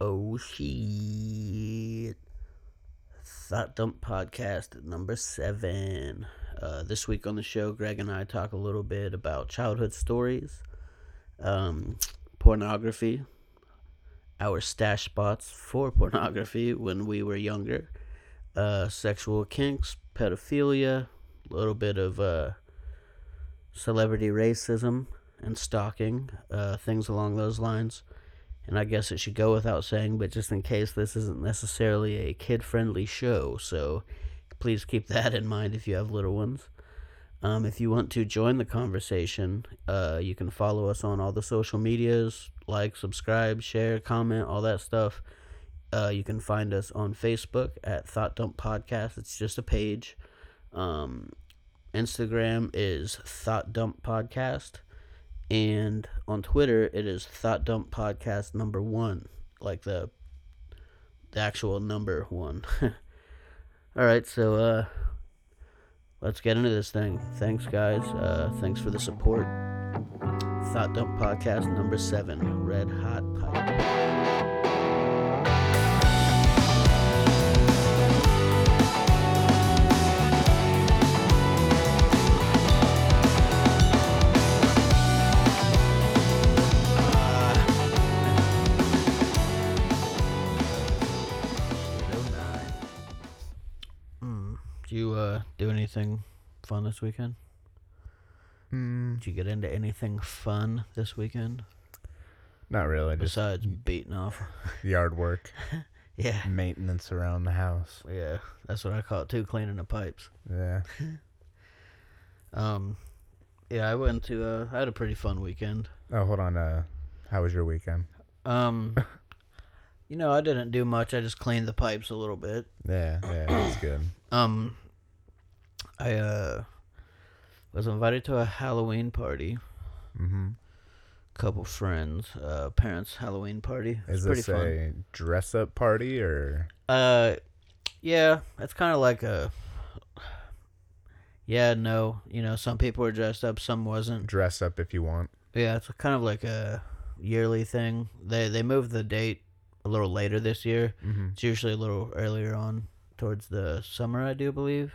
Oh shit. Thought Dump Podcast number seven. Uh, this week on the show, Greg and I talk a little bit about childhood stories, um, pornography, our stash spots for pornography when we were younger, uh, sexual kinks, pedophilia, a little bit of uh, celebrity racism and stalking, uh, things along those lines. And I guess it should go without saying, but just in case this isn't necessarily a kid friendly show, so please keep that in mind if you have little ones. Um, if you want to join the conversation, uh, you can follow us on all the social medias, like, subscribe, share, comment, all that stuff. Uh, you can find us on Facebook at Thought Dump Podcast. It's just a page. Um, Instagram is Thought Dump Podcast. And on Twitter, it is Thought Dump Podcast number one, like the the actual number one. All right, so uh, let's get into this thing. Thanks, guys. Uh, thanks for the support. Thought Dump Podcast number seven, Red Hot Pipe. Uh, do anything fun this weekend? Mm, Did you get into anything fun this weekend not really. Just besides beating off? yard work, Yeah, maintenance around the house. yeah, that's what I call it too, cleaning the pipes. Yeah. Um, yeah, I went to. Uh, I had a pretty fun weekend. Oh, hold on. Uh, how was your weekend? Um, you know, I didn't do much. I just cleaned the pipes a little bit. Yeah, yeah, that's good. Um, I uh was invited to a Halloween party. Mm-hmm. Couple friends, uh, parents' Halloween party. It was Is pretty this fun. a dress up party or? Uh, yeah, it's kind of like a. Yeah, no, you know, some people were dressed up, some wasn't. Dress up if you want. Yeah, it's kind of like a yearly thing. They they moved the date a little later this year. Mm-hmm. It's usually a little earlier on towards the summer, I do believe.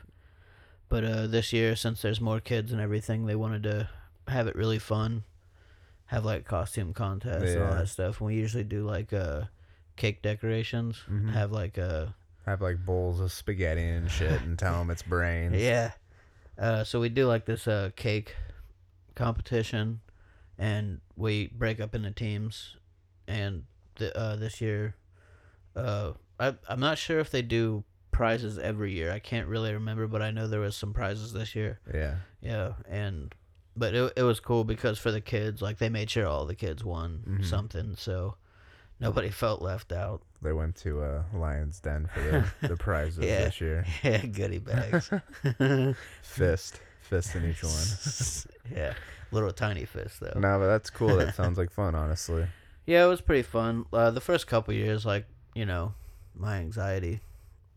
But uh, this year, since there's more kids and everything, they wanted to have it really fun, have like costume contests and all Yeah. that stuff. And we usually do like uh, cake decorations, Mhm. have like uh, Have like bowls of spaghetti and shit, and tell them it's brains. Yeah. Uh, so we do like this uh, cake competition, and we break up into teams. And th- uh, this year, uh, I I'm not sure if they do prizes every year. I can't really remember, but I know there was some prizes this year. Yeah. Yeah, and but it it was cool because for the kids, like they made sure all the kids won Mhm. something, so nobody felt left out. They went to uh, Lion's Den for the, the prizes Yeah. this year. Yeah, goodie bags. Fist, fist in each one. yeah, little tiny fist though. No, but that's cool. That sounds like fun, honestly. Yeah, it was pretty fun. Uh, the first couple years, like you know, my anxiety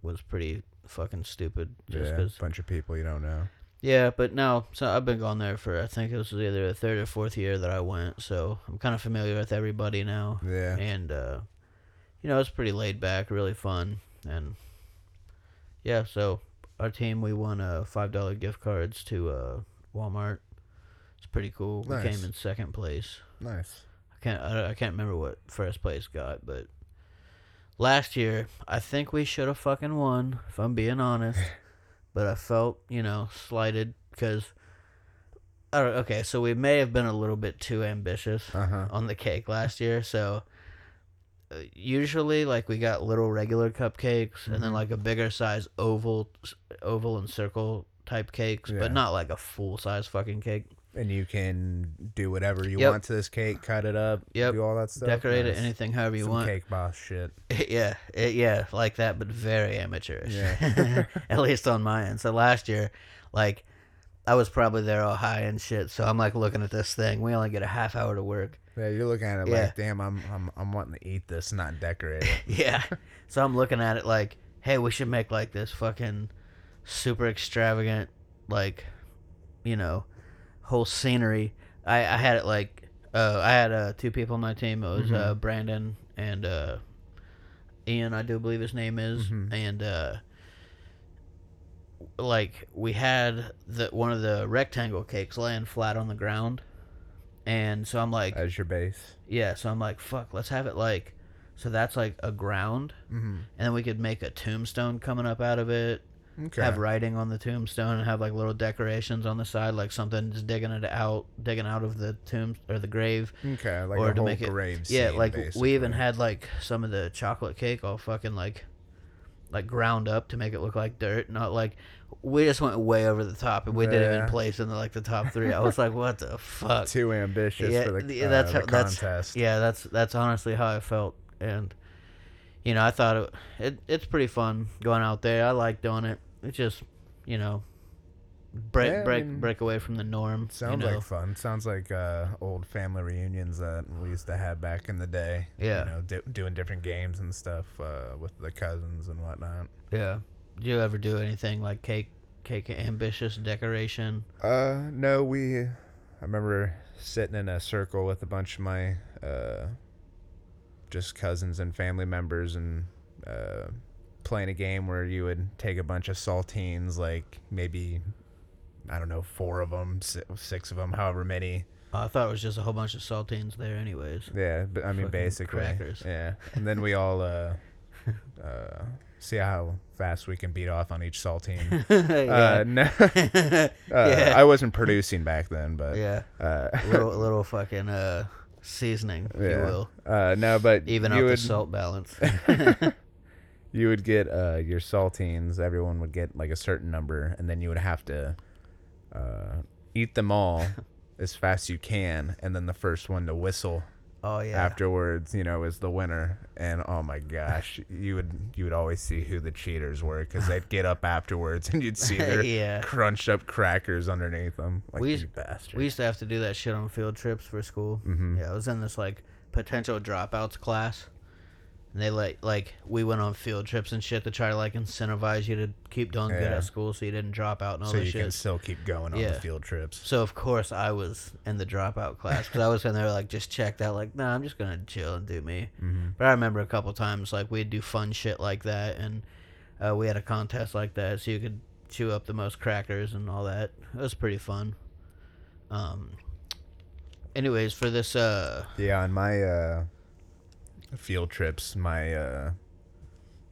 was pretty fucking stupid. Just yeah, 'cause- bunch of people you don't know. yeah, but now, so I've been gone there for I think it was either the third or fourth year that I went, so I'm kind of familiar with everybody now, Yeah. and uh, you know, it's pretty laid back, really fun, and yeah. So our team, we won uh five dollar gift cards to uh Walmart. It's pretty cool. We came in second place. Nice. I can't I, I can't remember what first place got, but last year I think we should have fucking won. If I'm being honest, but I felt you know slighted because. Okay, so we may have been a little bit too ambitious Uh huh. on the cake last year. So uh, usually, like we got little regular cupcakes, and then Mhm. like a bigger size oval, oval and circle type cakes, Yeah. but not like a full size fucking cake. And you can do whatever you Yep. want to this cake, cut it up, Yep. do all that stuff. Decorate it Nice. anything however you Some want. cake boss shit. yeah, it, yeah, like that, but very amateurish. Yeah. At least on my end. So last year, like, I was probably there all high and shit. So I'm like looking at this thing. We only get a half hour to work. Yeah, you're looking at it Yeah. like, damn, I'm, I'm, I'm wanting to eat this, not decorate it. yeah. So I'm looking at it like, hey, we should make like this fucking super extravagant, like, you know, whole scenery. I, I had it like, uh, I had uh, two people on my team. It was uh, Brandon and uh, Ian, I do believe his name is, Mhm. and uh, like we had the one of the rectangle cakes laying flat on the ground, and so I'm like, as your base. yeah, so I'm like, fuck, let's have it like, so that's like a ground, Mm-hmm. and then we could make a tombstone coming up out of it, Okay. have writing on the tombstone, and have like little decorations on the side, like something just digging it out, digging out of the tomb or the grave, okay, like or a to make it- grave yeah, scene, like we even had like some of the chocolate cake all fucking like like ground up to make it look like dirt. Not like we just went way over the top and we didn't Yeah. even place in the, like the top three. I was like, what the fuck? too ambitious Yeah, for the, yeah, uh, that's the how- that's- contest. Yeah, that's that's honestly how I felt, and you know I thought it, it it's pretty fun going out there. I like doing it. It's just you know break Yeah, I break mean, break away from the norm. Sounds you know? like fun. Sounds like uh, old family reunions that we used to have back in the day. Yeah. You know, di- doing different games and stuff uh, with the cousins and whatnot. yeah. Do you ever do anything like cake cake ambitious decoration? Uh, no, we. I remember sitting in a circle with a bunch of my uh, just cousins and family members and uh, playing a game where you would take a bunch of saltines, like maybe I don't know, four of them, six of them, however many. I thought it was just a whole bunch of saltines there, anyways. Yeah, but I mean, Fucking basically, crackers. yeah. And then we all uh, uh, see how fast we can beat off on each saltine. yeah. Uh, no, uh, Yeah. I wasn't producing back then, but yeah. uh, Little little fucking uh seasoning, if you will. Uh, no, but Even out the salt balance. You would get uh, your saltines. Everyone would get like a certain number, and then you would have to uh, eat them all as fast as you can, and then the first one to whistle oh yeah. afterwards, you know, is the winner. And oh my gosh, you would you would always see who the cheaters were because they'd get up afterwards and you'd see their Yeah. crunched up crackers underneath them. Like We used-. We used to have to do that shit on field trips for school. Mhm. Yeah, I was in this like potential dropouts class. And they like like we went on field trips and shit to try to like incentivize you to keep doing good Yeah. at school so you didn't drop out and all so this you shit. can still keep going on Yeah. the field trips. So of course I was in the dropout class because I was in there like just checked out like nah I'm just gonna chill and do me. hmm But I remember a couple times like we'd do fun shit like that and uh, we had a contest like that so you could chew up the most crackers and all that. It was pretty fun. Um. Anyways, for this uh Yeah, on my uh, field trips, my uh,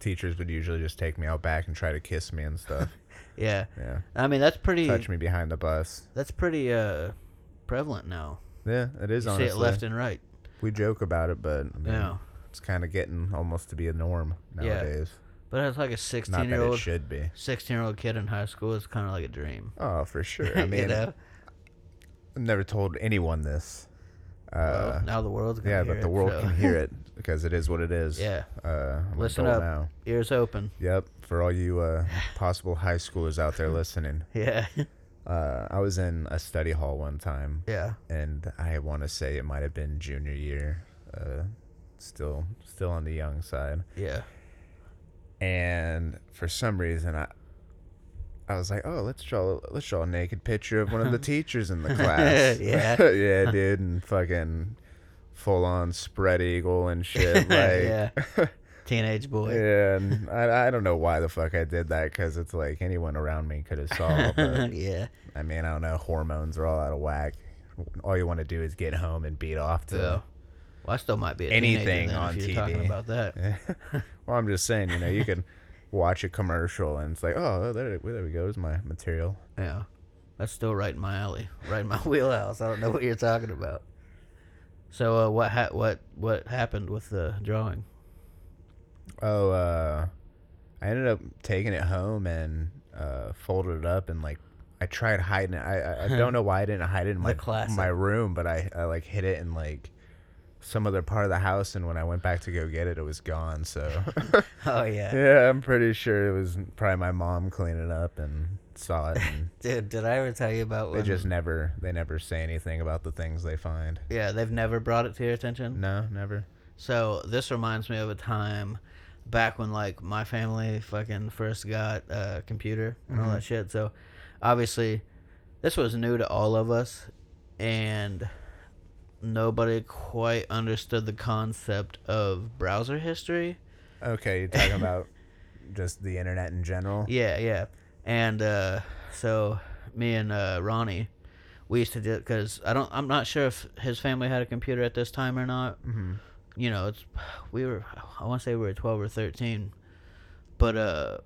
teachers would usually just take me out back and try to kiss me and stuff. yeah yeah, I mean that's pretty touch me behind the bus. that's pretty uh prevalent now. Yeah, it is You see it left and right. we joke about it, but I mean, Yeah. it's kind of getting almost to be a norm nowadays. Yeah. But it's like a sixteen-year-old should be. 16 year old kid in high school is kind of like a dream. Oh, for sure. I mean, you know? I've never told anyone this. Uh, well, now the world's gonna yeah, but the it, world so- can hear it because it is what it is. Yeah. Uh, Listen up. now. Ears open. Yep. For all you uh, possible high schoolers out there listening, Yeah. uh, I was in a study hall one time, yeah. and I want to say it might have been junior year. Uh, still, still on the young side. Yeah. and for some reason I I was like, oh, let's draw let's draw a naked picture of one of the teachers in the class. Yeah. yeah, dude, and fucking full on spread eagle and shit. Like, Yeah. Teenage boy. yeah, and I I don't know why the fuck I did that because it's like anyone around me could have saw. But yeah. I mean, I don't know. Hormones are all out of whack. All you want to do is get home and beat off to. So, well, I still might be Anything on you're talking TV. about that. well, I'm just saying, you know, you can watch a commercial and it's like, oh, there, there we go, there's my material. Yeah. That's still right in my alley, right in my wheelhouse. I don't know what you're talking about. So, uh, what ha- what what happened with the drawing? Oh, uh, I ended up taking it home and uh, folded it up and like I tried hiding it. I I, I don't know why I didn't hide it in my my room, but I, I like hid it in like some other part of the house. And when I went back to go get it, it was gone. So Oh yeah, yeah, I'm pretty sure it was probably my mom cleaning up and saw it. And dude. Did I ever tell you about they when? just never they never say anything about the things they find. yeah, they've never brought it to your attention. No, never. So this reminds me of a time back when like my family fucking first got a computer and all Mhm. that shit. So obviously this was new to all of us and nobody quite understood the concept of browser history. Okay, you're talking about just the internet in general. Yeah, yeah. And uh, so me and uh, Ronnie, we used to do because I don't. I'm not sure if his family had a computer at this time or not. Mm-hmm. You know, it's we were. I want to say we were 12 or 13, but uh,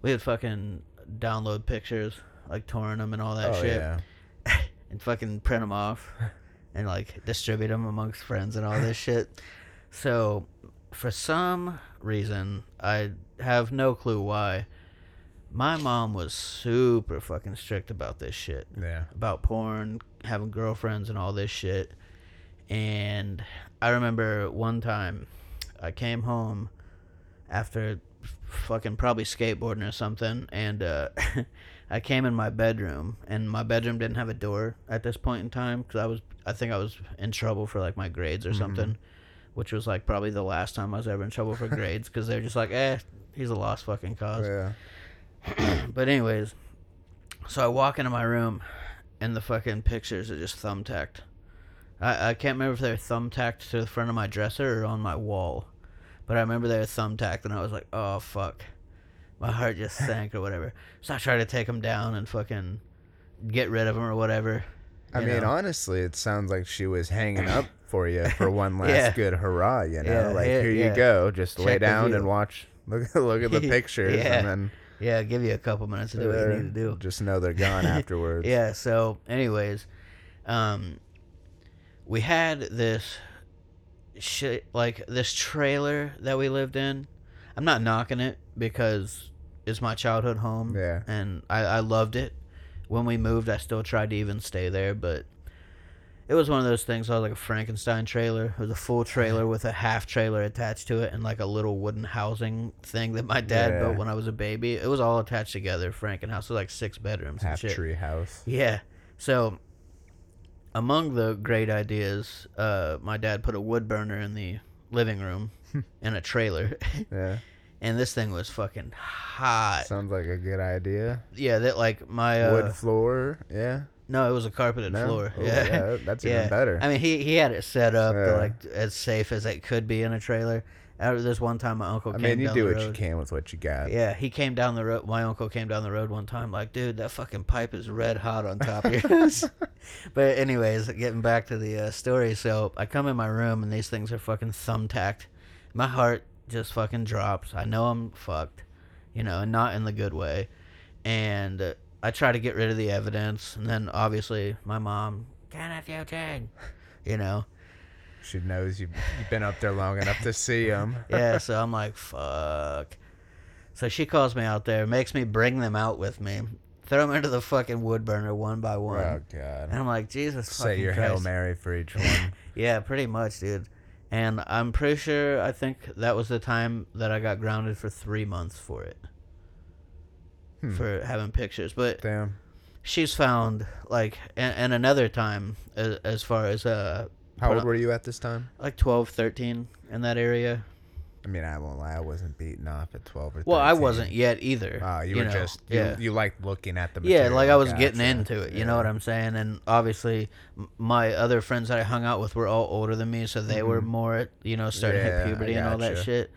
we would fucking download pictures, like torrent them and all that oh shit, yeah. and fucking print them off, and like distribute them amongst friends and all this shit. So, for some reason, I have no clue why. My mom was super fucking strict about this shit Yeah. about porn, having girlfriends, and all this shit. And I remember one time I came home after fucking probably skateboarding or something, and uh, I came in my bedroom, and my bedroom didn't have a door at this point in time because I was, I think I was in trouble for like my grades or Mhm. something, which was like probably the last time I was ever in trouble for grades because they're just like, eh, he's a lost fucking cause. Yeah. But anyways, so I walk into my room, and the fucking pictures are just thumbtacked. I I can't remember if they're thumbtacked to the front of my dresser or on my wall, but I remember they were thumbtacked, and I was like, oh fuck, my heart just sank or whatever. So I tried to take them down and fucking get rid of them or whatever. I mean, know? honestly, it sounds like she was hanging up for you for one last Yeah. good hurrah. You know, Yeah, like here you go, just lay Check the down and watch. Look, look at the pictures, Yeah. and then yeah, give you a couple minutes to do what you need to do. just know they're gone afterwards. Yeah. So, anyways, um, we had this shit like this trailer that we lived in. I'm not knocking it because it's my childhood home. Yeah. And I, I loved it. When we moved, I still tried to even stay there, but it was one of those things. I was like a Frankenstein trailer. It was a full trailer with a half trailer attached to it and like a little wooden housing thing that my dad Yeah. built when I was a baby. It was all attached together, Frankenhouse. was like six bedrooms and Half shit. tree house. Yeah. So, among the great ideas, uh, my dad put a wood burner in the living room in a trailer, Yeah, and this thing was fucking hot. sounds like a good idea. Yeah, that like my uh, Wood floor. Yeah. no, it was a carpeted No? floor. Oh, yeah. yeah, that's Yeah. even better. I mean, he he had it set up to, like as safe as it could be in a trailer. Uh, This one time, my uncle I came mean, you down do what you road. can with what you got. Yeah, he came down the road. My uncle came down the road one time, like, dude, that fucking pipe is red hot on top of your house. but anyways, getting back to the uh, story, so I come in my room and these things are fucking thumbtacked. My heart just fucking drops. I know I'm fucked, you know, and not in the good way. And uh, I try to get rid of the evidence, and then obviously my mom, Kenneth, you did, you know. She knows you've, you've been up there long enough to see them. yeah, so I'm like, fuck. So she calls me out there, makes me bring them out with me, throw them into the fucking wood burner one by one. Oh God. And I'm like, Jesus Say your Christ. hail mary for each one. Yeah, pretty much, dude. And I'm pretty sure, I think that was the time that I got grounded for three months for it, Hmm. for having pictures. But Damn. she's found, like, and, and another time, as, as far as, uh, How old were you at this time? like 12, 13 in that area. I mean, I won't lie. I wasn't beaten off at twelve or. 13. Well, I wasn't yet either. Ah, you, were know, just you, yeah. you liked looking at the. Yeah, like I was getting into it. You know what I'm saying? And obviously, my other friends that I hung out with were all older than me, so they were Mhm. more, you know, starting to hit puberty and all that shit.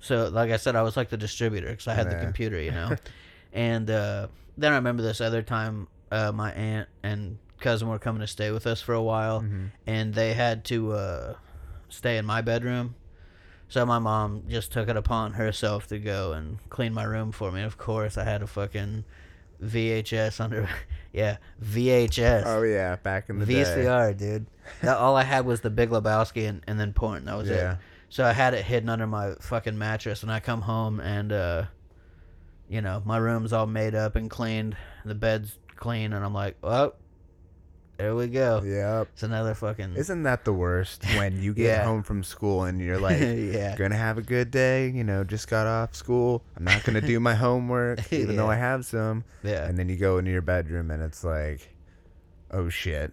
So, like I said, I was like the distributor because I had the computer, you know. and uh, then I remember this other time, uh, my aunt and cousin were coming to stay with us for a while, Mhm. and they had to uh, stay in my bedroom. So my mom just took it upon herself to go and clean my room for me. Of course, I had a fucking VHS under, yeah, VHS, Oh yeah, back in the day. VCR, dude. That, all I had was the Big Lebowski and, and then porn. That was Yeah. it. So I had it hidden under my fucking mattress, and I come home and, uh, you know, my room's all made up and cleaned, the bed's clean, and I'm like, well, there we go. Yep. It's another fucking. Isn't that the worst when you get Yeah. home from school and you're like, yeah. gonna have a good day, you know, just got off school. I'm not gonna do my homework, even though Yeah. I have some. Yeah. And then you go into your bedroom and it's like, oh shit,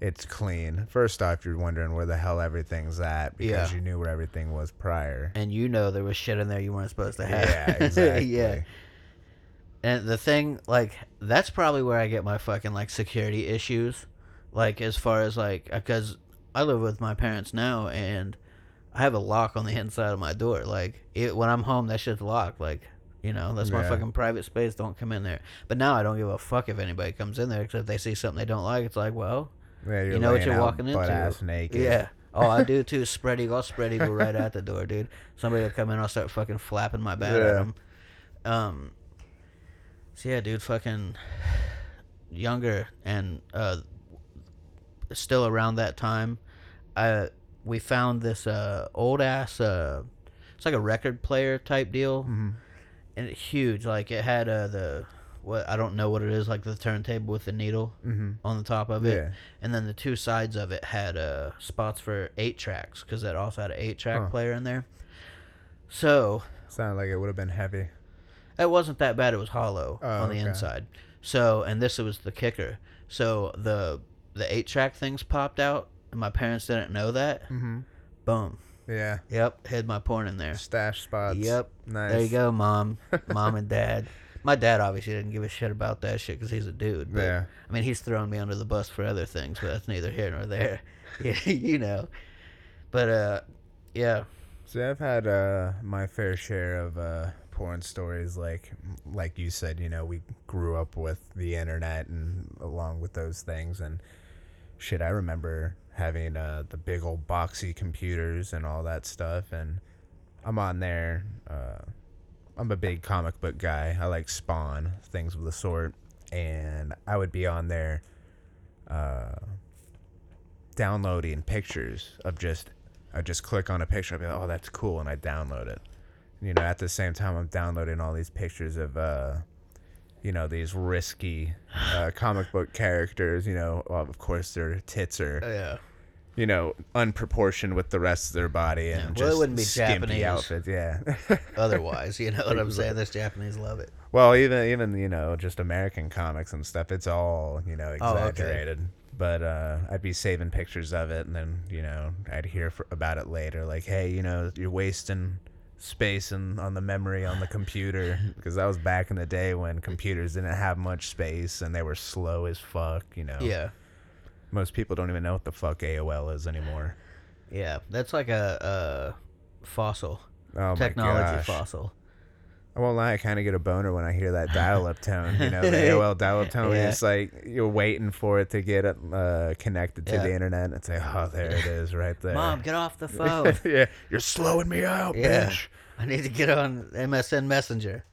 it's clean. First off, you're wondering where the hell everything's at because Yeah. you knew where everything was prior. and you know there was shit in there you weren't supposed to have. Yeah, exactly. yeah. And the thing, like, that's probably where I get my fucking like security issues, like as far as like, because I live with my parents now, and I have a lock on the inside of my door. Like it, when I'm home, that shit's locked. Like you know, that's my Yeah. fucking private space. Don't come in there. But now I don't give a fuck if anybody comes in there because if they see something they don't like, it's like, well, Yeah, you're know what you're walking into. ass naked. Yeah. Oh, I do too. Spread eagle. I'll spread eagle right at the door, dude. Somebody will come in. I'll start fucking flapping my bat at them. Um. So yeah, dude, fucking younger and uh, still around that time, I we found this uh old ass uh, it's like a record player type deal, Mhm. and it huge. Like it had uh the what I don't know what it is, like the turntable with the needle Mhm. on the top of it Yeah. and then the two sides of it had uh, spots for eight tracks because it also had an eight track Huh. player in there. So Sounded like it would have been heavy. it wasn't that bad. It was hollow Oh, on the okay. inside. So and this was the kicker. So the the eight track things popped out, and my parents didn't know that. Mm-hmm. Boom. Yeah. Yep. Hid my porn in there. Stash spots. Yep. Nice. There you go, mom, mom and dad. My dad obviously didn't give a shit about that shit because he's a dude. But, Yeah. I mean, he's thrown me under the bus for other things, but that's neither here nor there. Yeah, you know. But uh, yeah, See, I've had uh, my fair share of uh, porn stories. Like, like you said, you know, we grew up with the internet and along with those things, and shit. I remember having uh, the big old boxy computers and all that stuff, and I'm on there. Uh, I'm a big comic book guy. I like Spawn, things of the sort, and I would be on there. Uh, downloading pictures of just I just click on a picture I'd be like, oh that's cool and I download it. You know, at the same time I'm downloading all these pictures of uh you know, these risky uh, comic book characters, you know, well, of course their tits are, yeah. you know, unproportioned with the rest of their body and Yeah, well, it wouldn't be Japanese. outfits, yeah. Otherwise, you know what I'm saying? This Japanese love it. Well, even even you know just American comics and stuff, it's all you know Oh, okay. exaggerated. But uh, I'd be saving pictures of it, and then you know I'd hear for, about it later, like, hey, you know, you're wasting space and on the memory on the computer because that was back in the day when computers didn't have much space and they were slow as fuck. You know, Yeah, most people don't even know what the fuck AOL is anymore. yeah. That's like a, a fossil Oh technology my gosh. fossil. I won't lie, I kind of get a boner when I hear that dial-up tone. You know, the AOL dial-up tone. Yeah. It's like you're waiting for it to get uh, connected to Yeah. the internet. And it's like, oh, there it is, right there. Mom, get off the phone. yeah, you're slowing me out, Yeah. bitch. I need to get on MSN Messenger.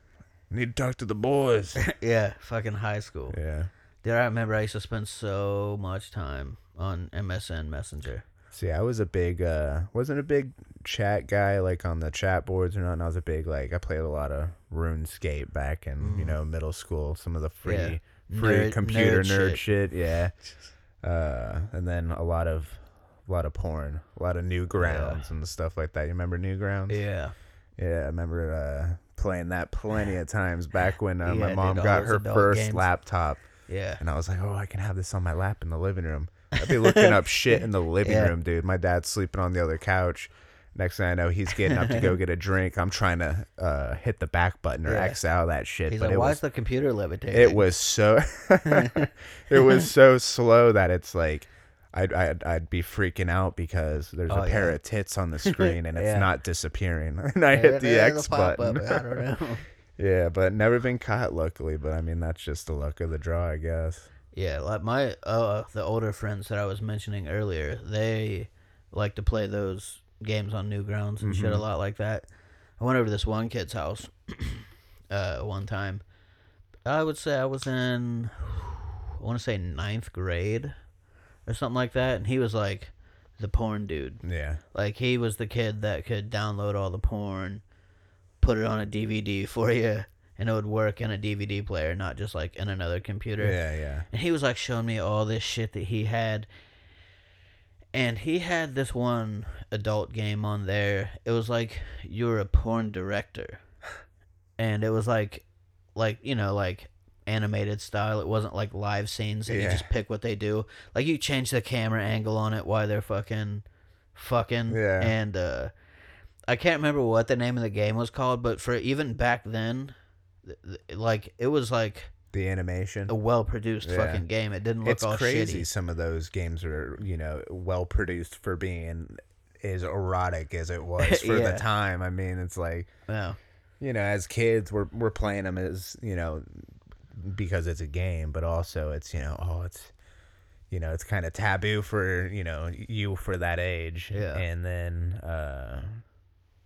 Need to talk to the boys. yeah, fucking high school. yeah. Dude, I remember I used to spend so much time on MSN Messenger. See, I was a big, uh, wasn't a big chat guy like on the chat boards or nothing. I was a big like I played a lot of RuneScape back in you know middle school. Some of the free Mm. Yeah. free Nerd- computer nerd nerd, shit. shit. Yeah. Uh, and then a lot of a lot of porn, a lot of Newgrounds and stuff like that. You remember Newgrounds? Yeah. Yeah, I remember uh, playing that plenty of times back when uh, Yeah, my mom all got her first games. laptop. Yeah. And I was like, oh, I can have this on my lap in the living room. I'd be looking up shit in the living Yeah. room, dude. My dad's sleeping on the other couch. Next thing I know, he's getting up to go get a drink. I'm trying to uh, hit the back button or Yeah. X out of that shit. He's but like, it why was is the computer levitating? it was so it was so slow that it's like I'd, I'd I'd be freaking out because there's Oh, a pair yeah. of tits on the screen and it's Yeah. not disappearing. And I hit the X button. Up. I don't know. yeah, but never been caught luckily. But I mean, that's just the luck of the draw, I guess. Yeah, like my uh the older friends that I was mentioning earlier, they like to play those games on Newgrounds and shit a Mhm. lot like that. I went over to this one kid's house uh one time. I would say I was in I want to say ninth grade or something like that, and he was like the porn dude. Yeah. Like he was the kid that could download all the porn, put it on a DVD for you, and it would work in a DVD player, not just like in another computer. Yeah, yeah. And he was like showing me all this shit that he had. And he had this one adult game on there. It was like you're a porn director. And it was like like, you know, like animated style. It wasn't like live scenes that you just pick what they do. Like you change the camera angle on it while they're fucking fucking Yeah. and uh I can't remember what the name of the game was called, but for even back then th- th- like it was like The animation. a well produced Yeah. fucking game. It didn't look it's all crazy. shitty. Some of those games are, you know, well produced for being as erotic as it was for Yeah. the time. I mean, it's like Yeah. you know, as kids, we're we're playing them as you know because it's a game, but also it's you know, oh, it's you know, it's kind of taboo for you know you for that age. Yeah. And then, uh,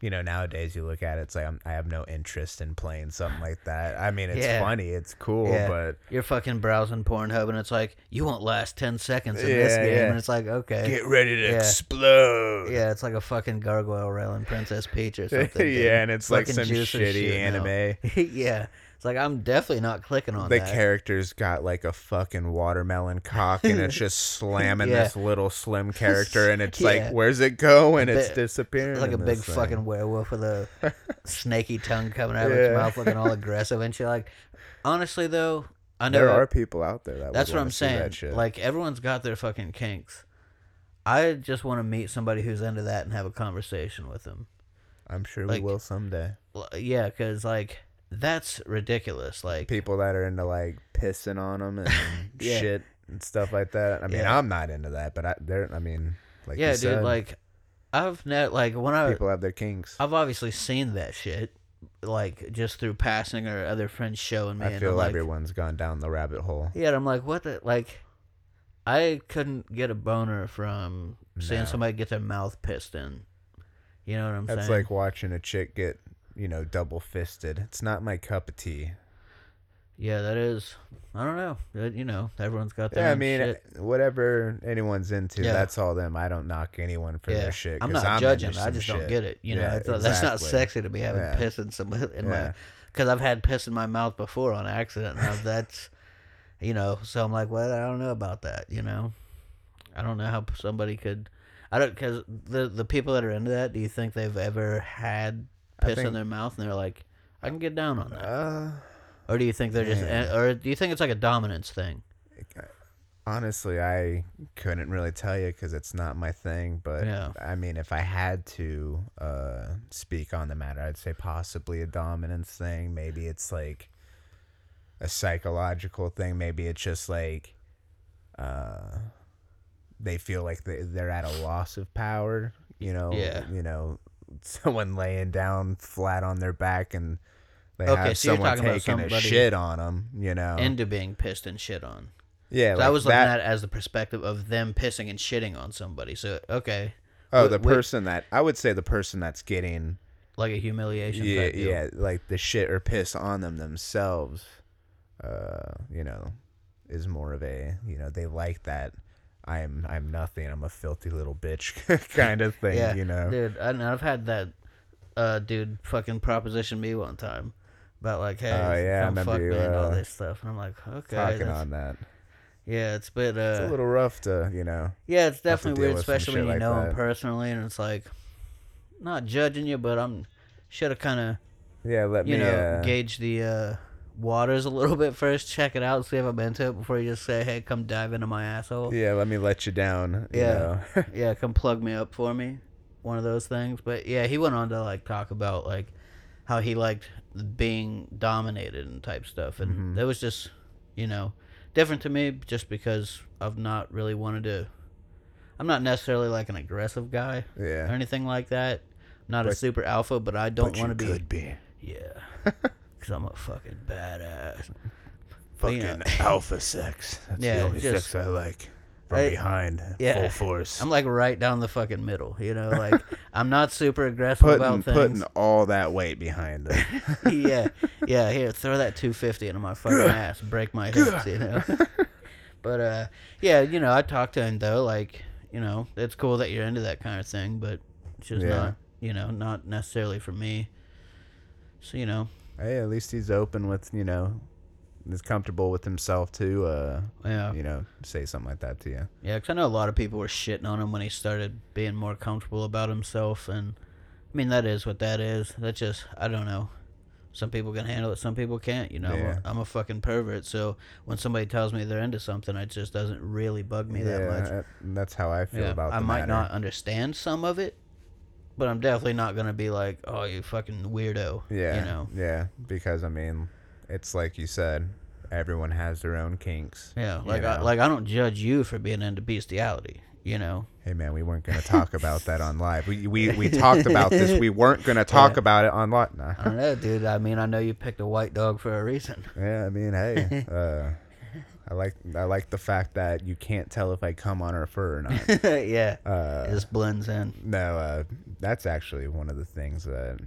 you know, nowadays you look at it, it's like I'm, I have no interest in playing something like that. I mean, it's Yeah. funny, it's cool, Yeah. but You're fucking browsing Pornhub and it's like, you won't last 10 seconds in this game. yeah. And it's like, okay. get ready to Yeah. explode. yeah, it's like a fucking gargoyle railing Princess Peach or something. dude. yeah, and it's like some shitty anime. yeah. It's like, I'm definitely not clicking on the that. character's got like a fucking watermelon cock and it's just slamming Yeah. this little slim character and it's Yeah. like where's it going? it's bit- disappearing It's like a in big this thing. fucking werewolf with a snaky tongue coming out of its Yeah. mouth looking all aggressive and shit. Like, honestly, though, I know there are people out there that That's would what wanna I'm see saying. that shit. Like everyone's got their fucking kinks. I just want to meet somebody who's into that and have a conversation with them. I'm sure like- we will someday L- Yeah, because like that's ridiculous. Like, people that are into like pissing on them and Yeah. shit and stuff like that I mean Yeah. I'm not into that but I they're I mean like yeah, dude. said, Like, I've net like when I people have their kinks I've obviously seen that shit, like just through passing or other friends showing me. I feel like, everyone's gone down the rabbit hole Yeah, and I'm like, what the like. I couldn't get a boner from seeing No. somebody get their mouth pissed in. You know what I'm that's saying? That's like watching a chick get you know double fisted it's not my cup of tea Yeah, that is. I don't know. It- you know, everyone's got their Yeah, I mean, shit. Uh, whatever anyone's into, Yeah. that's all them. I don't knock anyone for Yeah, their shit. I'm not into judging. I just don't get it. You know, Yeah, not- that's not sexy to be having Yeah. piss in some in my because I've had piss in my mouth before on accident, and that's you know. So I'm like, well, I don't know about that. You know, I don't know how somebody could. I don't because the the people that are into that. Do you think they've ever had Piss in their mouth and they're like, I can get down on that, Uh, or do you think they're just, or do you think it's like a dominance thing? honestly, I couldn't really tell you because it's not my thing. But Yeah. I mean, if I had to uh, speak on the matter, I'd say possibly a dominance thing. Maybe it's like a psychological thing. Maybe it's just like uh, they feel like they, they're at a loss of power. You know, Yeah. you know, someone laying down flat on their back and they Okay, have so someone taking a shit on them. You know, Into being pissed and shit on. yeah, So I was looking that- at as the perspective of them pissing and shitting on somebody. So okay, Oh, the person that I would say the person that's getting like a humiliation. yeah yeah like the shit or piss on them themselves, uh, you know, is more of a you know they like that I'm I'm nothing. I'm a filthy little bitch kind of thing yeah, you know? dude. I, I've had that uh, dude fucking proposition me one time about like, hey, Oh, yeah, come fuck you, me and all uh, this stuff, and I'm like, okay, talking on that. Yeah, it's a bit, it's uh, a little rough to you know yeah, it's definitely weird, especially when you like know him personally, and it's like, not judging you, but I'm should have kind of yeah let you me know uh, gauge the uh, waters a little bit first, check it out, see if I'm into it before you just say, hey, come dive into my asshole. yeah let me let you down you Yeah. know? yeah, come plug me up for me. One of those things. But yeah, he went on to like talk about like how he liked being dominated and type stuff. And Mhm. that was just, you know, different to me just because I've not really wanted to I'm not necessarily like an aggressive guy yeah, or anything like that. Not a super alpha, but I don't want to be could be yeah. Cuz I'm a fucking badass. But, fucking you know- alpha sex that's Yeah, the only just- sex I like from I- behind yeah. full force I'm like right down the fucking middle, you know, like I'm not super aggressive putting about things. putting all that weight behind it. yeah, yeah. Here, throw that 250 into my fucking ass, break my hips, you know. but uh, yeah, you know, I talked to him though, like, you know, it's cool that you're into that kind of thing, but it's just Yeah. not, you know, not necessarily for me. So you know, hey, at least he's open with you know, is comfortable with himself to uh, yeah, you know, say something like that to you. yeah. Because I know a lot of people were shitting on him when he started being more comfortable about himself, and I mean that is what that is. That's just I don't know. Some people can handle it, some people can't. You know, I'm, Yeah. a, I'm a fucking pervert, so when somebody tells me they're into something, it just doesn't really bug me that much. that's how I feel about. Yeah, about. I might matter. not understand some of it, but I'm definitely not gonna be like, "Oh, you fucking weirdo." Yeah, you know. Yeah, because I mean, it's like you said, everyone has their own kinks. Yeah, you like I, know? like I don't judge you for being into bestiality. you know. Hey man, we weren't gonna talk about that on live. We we, we talked about this. We weren't gonna talk Yeah. about it on live. Nah. I don't know, dude. I mean, I know you picked a white dog for a reason. Yeah, I mean, hey, uh, I like I like the fact that you can't tell if I come on her fur or not. yeah, Uh, it just blends in. no, uh, that's actually one of the things that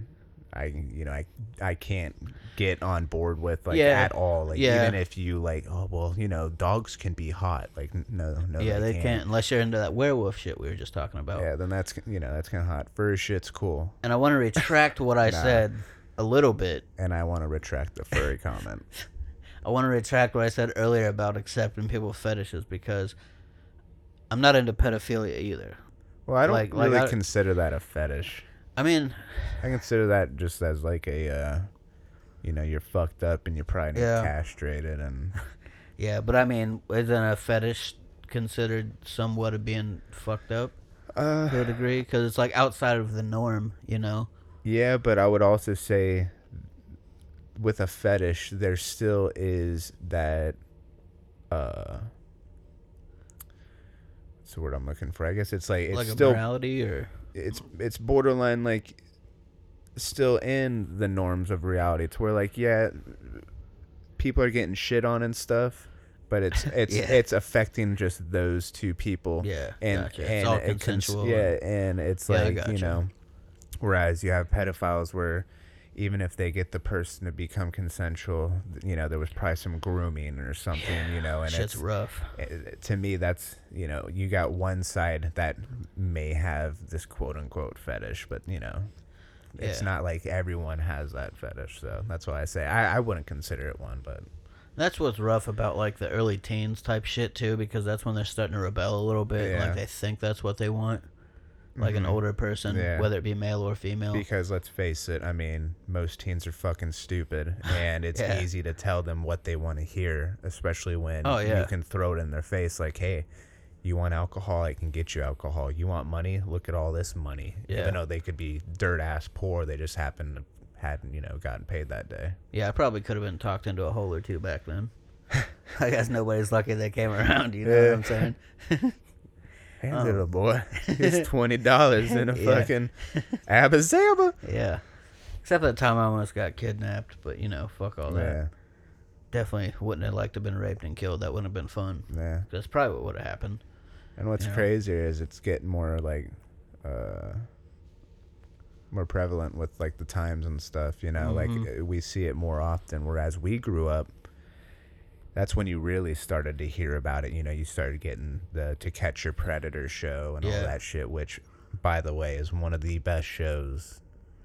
I you know I I can't get on board with like Yeah. at all. Like Yeah. even if you like, oh well, you know, dogs can be hot. Like no, no, yeah, they, can't. can't unless you're into that werewolf shit we were just talking about. Yeah, then that's you know that's kind of hot. Fur shit's cool, And I want to retract what I Nah. said a little bit. and I want to retract the furry comment. I want to retract what I said earlier about accepting people's fetishes because I'm not into pedophilia either. Well, I don't Like- like really I- consider that a fetish. I mean, I consider that just as like a, uh, you know, you're fucked up and you're probably Yeah. castrated and yeah, but I mean, isn't a fetish considered somewhat of being fucked up uh, to a degree? Because it's like outside of the norm, you know? yeah, but I would also say with a fetish, there still is that, uh, what's the word I'm looking for? I guess it's like it's like a still morality or it's it's borderline like still in the norms of reality to where like yeah people are getting shit on and stuff but it's it's Yeah. it's affecting just those two people yeah, and gotcha. and it's all it cons- consensual. yeah and it's Yeah, like you know whereas you have pedophiles where even if they get the person to become consensual you know there was probably some grooming or something you know and it's rough. uh, to me that's you know you got one side that may have this quote unquote fetish but you know it's Yeah. not like everyone has that fetish so that's why i say i, I wouldn't consider it one but That's what's rough about like the early teens type shit too, because that's when they're starting to rebel a little bit. and, Like they think that's what they want, like an Mhm. older person, Yeah. whether it be male or female. because let's face it i mean most teens are fucking stupid and it's Yeah. easy to tell them what they want to hear especially when Oh, yeah. you can throw it in their face like hey you want alcohol i can get you alcohol you want money look at all this money Yeah. even though they could be dirt ass poor they just happen to hadn't you know gotten paid that day Yeah, I probably could have been talked into a hole or two back then. I guess nobody's lucky they came around. You know what I'm saying? Hey, Oh. little boy, it's twenty dollars in a Yeah. fucking Abba Zaba. Yeah. Except that time I almost got kidnapped, but you know, fuck all that. Yeah, Definitely wouldn't have liked to have been raped and killed. That wouldn't have been fun. yeah. That's probably what would have happened. And what's Yeah. crazier is it's getting more like, uh, more prevalent with like the times and stuff. You know, Mhm. like uh, we see it more often. Whereas we grew up, that's when you really started to hear about it. You know, you started getting the To Catch Your Predator show and all that shit, which, by the way, is one of the best shows.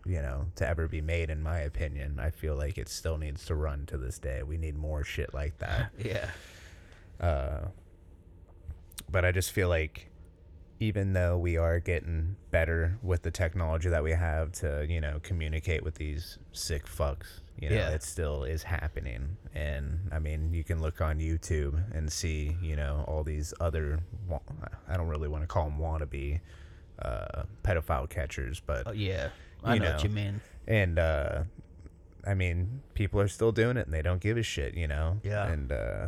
You know, to ever be made, in my opinion. I feel like it still needs to run to this day. We need more shit like that. Yeah. Uh, but I just feel like even though we are getting better with the technology that we have to, you know, communicate with these sick fucks, you know, Yeah. it still is happening. And I mean, you can look on YouTube and see, you know, all these other, I don't really want to call them wannabe uh, pedophile catchers, but Oh, yeah. I You know, what you mean. and uh i mean people are still doing it and they don't give a shit you know Yeah. and uh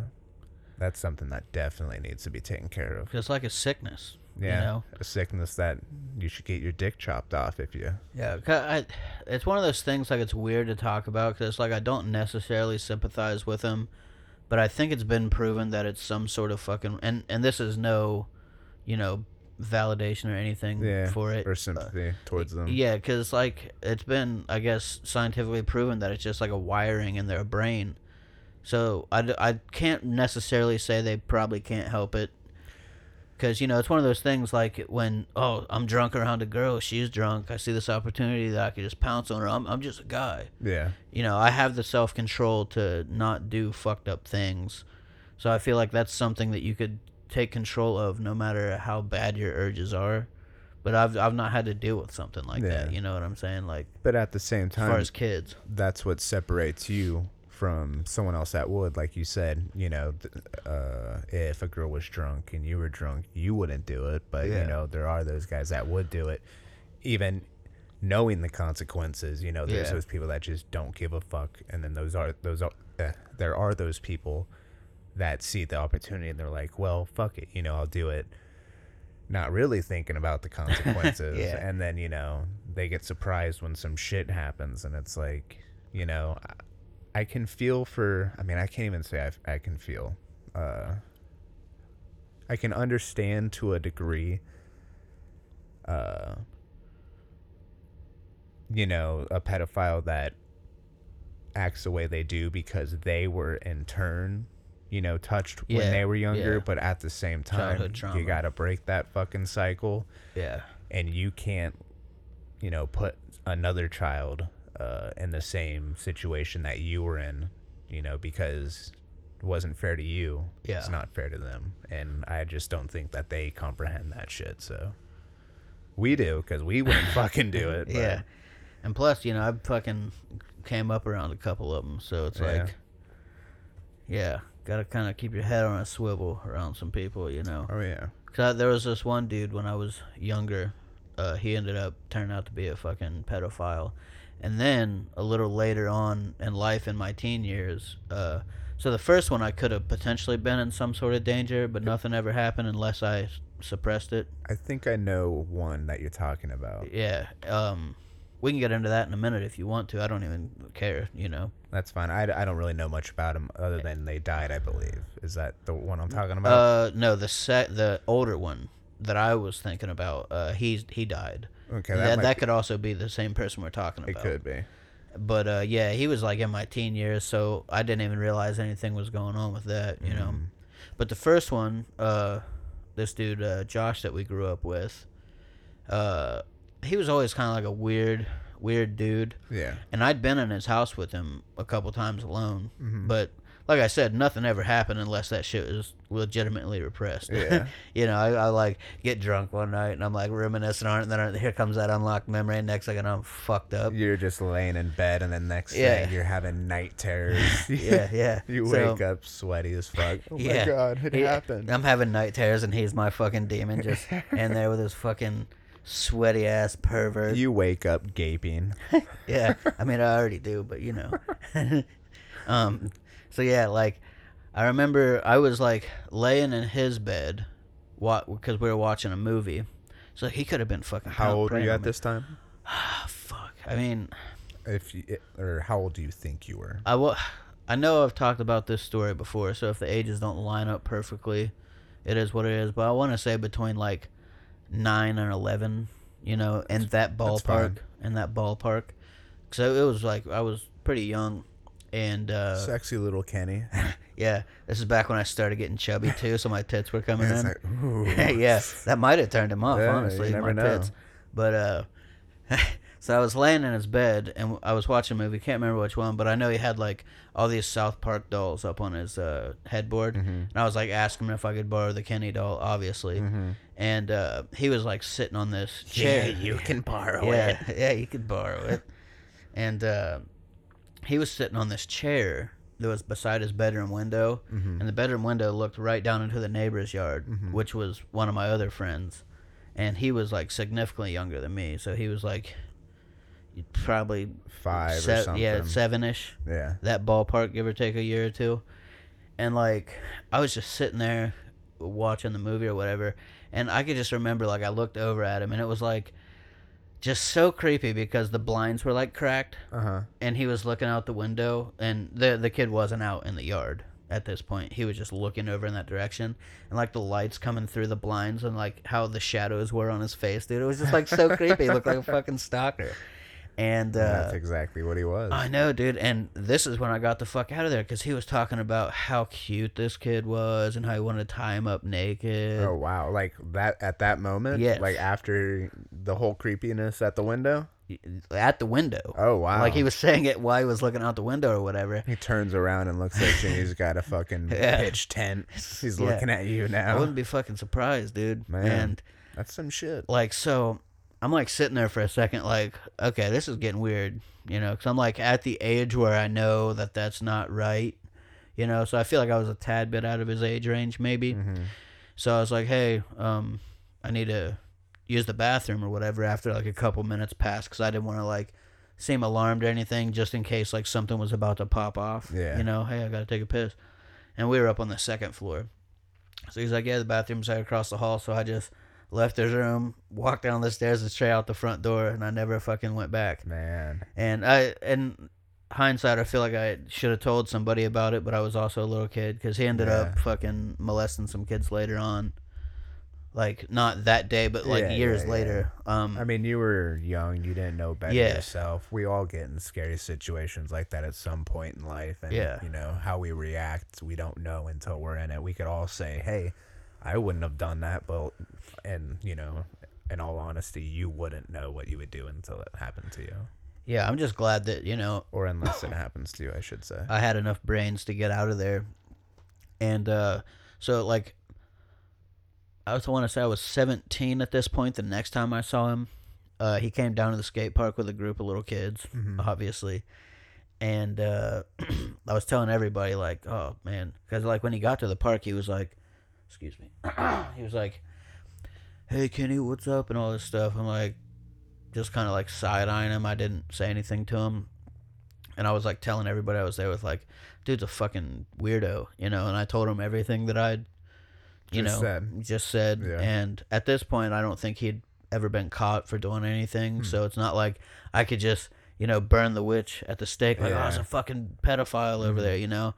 that's something that definitely needs to be taken care of It's like a sickness. Yeah You know? a sickness that you should get your dick chopped off if you Yeah, 'cause I, it's one of those things like it's weird to talk about because like I don't necessarily sympathize with him, but I think it's been proven that it's some sort of fucking and and this is no, you know, validation or anything yeah for it. or uh, sympathy towards them Yeah, because like it's been, I guess, scientifically proven that it's just like a wiring in their brain. So I, I can't necessarily say they probably can't help it. Because, you know, it's one of those things like when, oh, I'm drunk around a girl, she's drunk, I see this opportunity that I could just pounce on her. I'm, I'm just a guy. yeah You know, I have the self control to not do fucked up things. So I feel like that's something that you could take control of no matter how bad your urges are. But I've I've not had to deal with something like that. You know what I'm saying? Like but at the same as far time as kids. that's what separates you from someone else that would like you said you know uh, if a girl was drunk and you were drunk you wouldn't do it but Yeah. you know there are those guys that would do it even knowing the consequences you know there's Yeah. those people that just don't give a fuck and then those are those are uh, there are those people that see the opportunity and they're like well fuck it you know i'll do it not really thinking about the consequences Yeah. and then you know they get surprised when some shit happens and it's like you know i, I can feel for i mean i can't even say i, I can feel uh, i can understand to a degree uh, you know a pedophile that acts the way they do because they were in turn you know touched Yeah, when they were younger yeah. but at the same time you got to break that fucking cycle Yeah. and you can't you know put another child uh, in the same situation that you were in you know because it wasn't fair to you Yeah. it's not fair to them and i just don't think that they comprehend that shit so we do because we wouldn't fucking do it but Yeah. And plus, you know, I fucking came up around a couple of them, so it's Yeah. like, yeah, gotta kind of keep your head on a swivel around some people, you know. oh yeah Cause I, there was this one dude when I was younger. Uh, he ended up turning out to be a fucking pedophile, and then a little later on in life, in my teen years, uh, so the first one I could have potentially been in some sort of danger, but nothing ever happened unless i suppressed it. i think i know one that you're talking about Yeah. Um, we can get into that in a minute if you want to. I don't even care, you know. that's fine I, I don't really know much about them other than they died i believe is that the one i'm talking about Uh, no, the set, the older one that I was thinking about, uh, he's he died. Okay that might that could also be the same person we're talking about. it could be But uh, yeah, he was like in my teen years, so I didn't even realize anything was going on with that, you know. Mm. But the first one, uh, this dude uh, Josh that we grew up with, uh, he was always kind of like a weird, weird dude. yeah And I'd been in his house with him a couple times alone, Mhm. but like I said, nothing ever happened unless that shit was legitimately repressed. Yeah. you know, I, I like get drunk one night and I'm like reminiscing on it, and then here comes that unlocked memory, and next second I'm fucked up. You're just laying in bed, and then next Yeah. thing you're having night terrors. Yeah, yeah. you So- wake up sweaty as fuck. Oh Yeah. my god, it He- happened. I'm having night terrors, and he's my fucking demon, just in there with his fucking sweaty ass pervert. You wake up gaping. yeah, I mean, I already do, but you know. um, so yeah, like, I remember I was like laying in his bed, what because we were watching a movie. So he could have been fucking. How old were you at this time? Ah, fuck. I mean, If you, or how old do you think you were? I will. I know I've talked about this story before, so if the ages don't line up perfectly, it is what it is. But I want to say between like nine and eleven, you know, in that ballpark, in that ballpark. So it was like I was pretty young, and uh, Sexy little Kenny. yeah, this is back when I started getting chubby too, so my tits were coming in. like, yeah, that might have turned him off, Yeah, you honestly. never my know. tits. But uh, so I was laying in his bed and I was watching a movie. Can't remember which one, but I know he had like all these South Park dolls up on his uh, headboard, Mm-hmm. and I was like asking him if I could borrow the Kenny doll, obviously. Mm-hmm. And uh, he was like sitting on this chair. Yeah, you can borrow yeah, yeah, you could borrow it. And uh, he was sitting on this chair that was beside his bedroom window, Mm-hmm. and the bedroom window looked right down into the neighbor's yard, which was one of my other friends. And he was like significantly younger than me, so he was like probably Five or something. yeah, seven ish Yeah. that ballpark, give or take a year or two. And like, I was just sitting there watching the movie or whatever, and I could just remember like I looked over at him, and it was like just so creepy because the blinds were like cracked, Uh huh. and he was looking out the window, and the the kid wasn't out in the yard at this point. He was just looking over in that direction, and like the lights coming through the blinds, and like how the shadows were on his face, dude. It was just like so creepy. He looked like a fucking stalker. And uh, That's exactly what he was. I know, dude. And this is when I got the fuck out of there because he was talking about how cute this kid was and how he wanted to tie him up naked. Oh wow! Like that at that moment. Yes. Like after the whole creepiness at the window. At the window. Oh wow! Like he was saying it while he was looking out the window or whatever. He turns around and looks at you. and He's got a fucking Yeah. pitch tent. He's Yeah. looking at you now. I wouldn't be fucking surprised, dude. Man. And That's some shit. like, so I'm like sitting there for a second, like, okay, this is getting weird, you know, because I'm like at the age where I know that that's not right, you know, so I feel like I was a tad bit out of his age range, maybe. Mm-hmm. So I was like, hey, um, I need to use the bathroom or whatever after like a couple minutes passed because I didn't want to like seem alarmed or anything just in case like something was about to pop off. Yeah. You know, hey, I got to take a piss. And we were up on the second floor. So he's like, yeah, the bathroom's right across the hall. So I just left his room, walked down the stairs and straight out the front door, and I never fucking went back. Man. And I, in hindsight, I feel like I should have told somebody about it, but I was also a little kid because he ended up fucking molesting some kids later on. Like not that day, but like Yeah, years yeah, yeah. later. Um, I mean, you were young. You didn't know better Yeah. yourself. We all get in scary situations like that at some point in life. And, Yeah. you know, how we react, we don't know until we're in it. We could all say, hey, I wouldn't have done that. But, and, you know, in all honesty, you wouldn't know what you would do until it happened to you. yeah, I'm just glad that you know Or unless it happens to you, I should say. I had enough brains to get out of there. And uh, so, like, I also want to say I was 17 at this point. The next time I saw him, uh, he came down to the skate park with a group of little kids, Mhm. obviously. And uh, I was telling everybody, like, oh, man. Because, like, when he got to the park, he was like, excuse me. he was like, hey, Kenny, what's up? And all this stuff. I'm like, just kind of like side eyeing him. I didn't say anything to him and I was like telling everybody I was there with like, dude's a fucking weirdo, you know. And I told him everything that I'd, you Just know, said. just said. Yeah. And at this point, I don't think he'd ever been caught for doing anything. Hmm. So it's not like I could just, you know, burn the witch at the stake like, oh, it's Yeah. a fucking pedophile over Mhm. there, you know.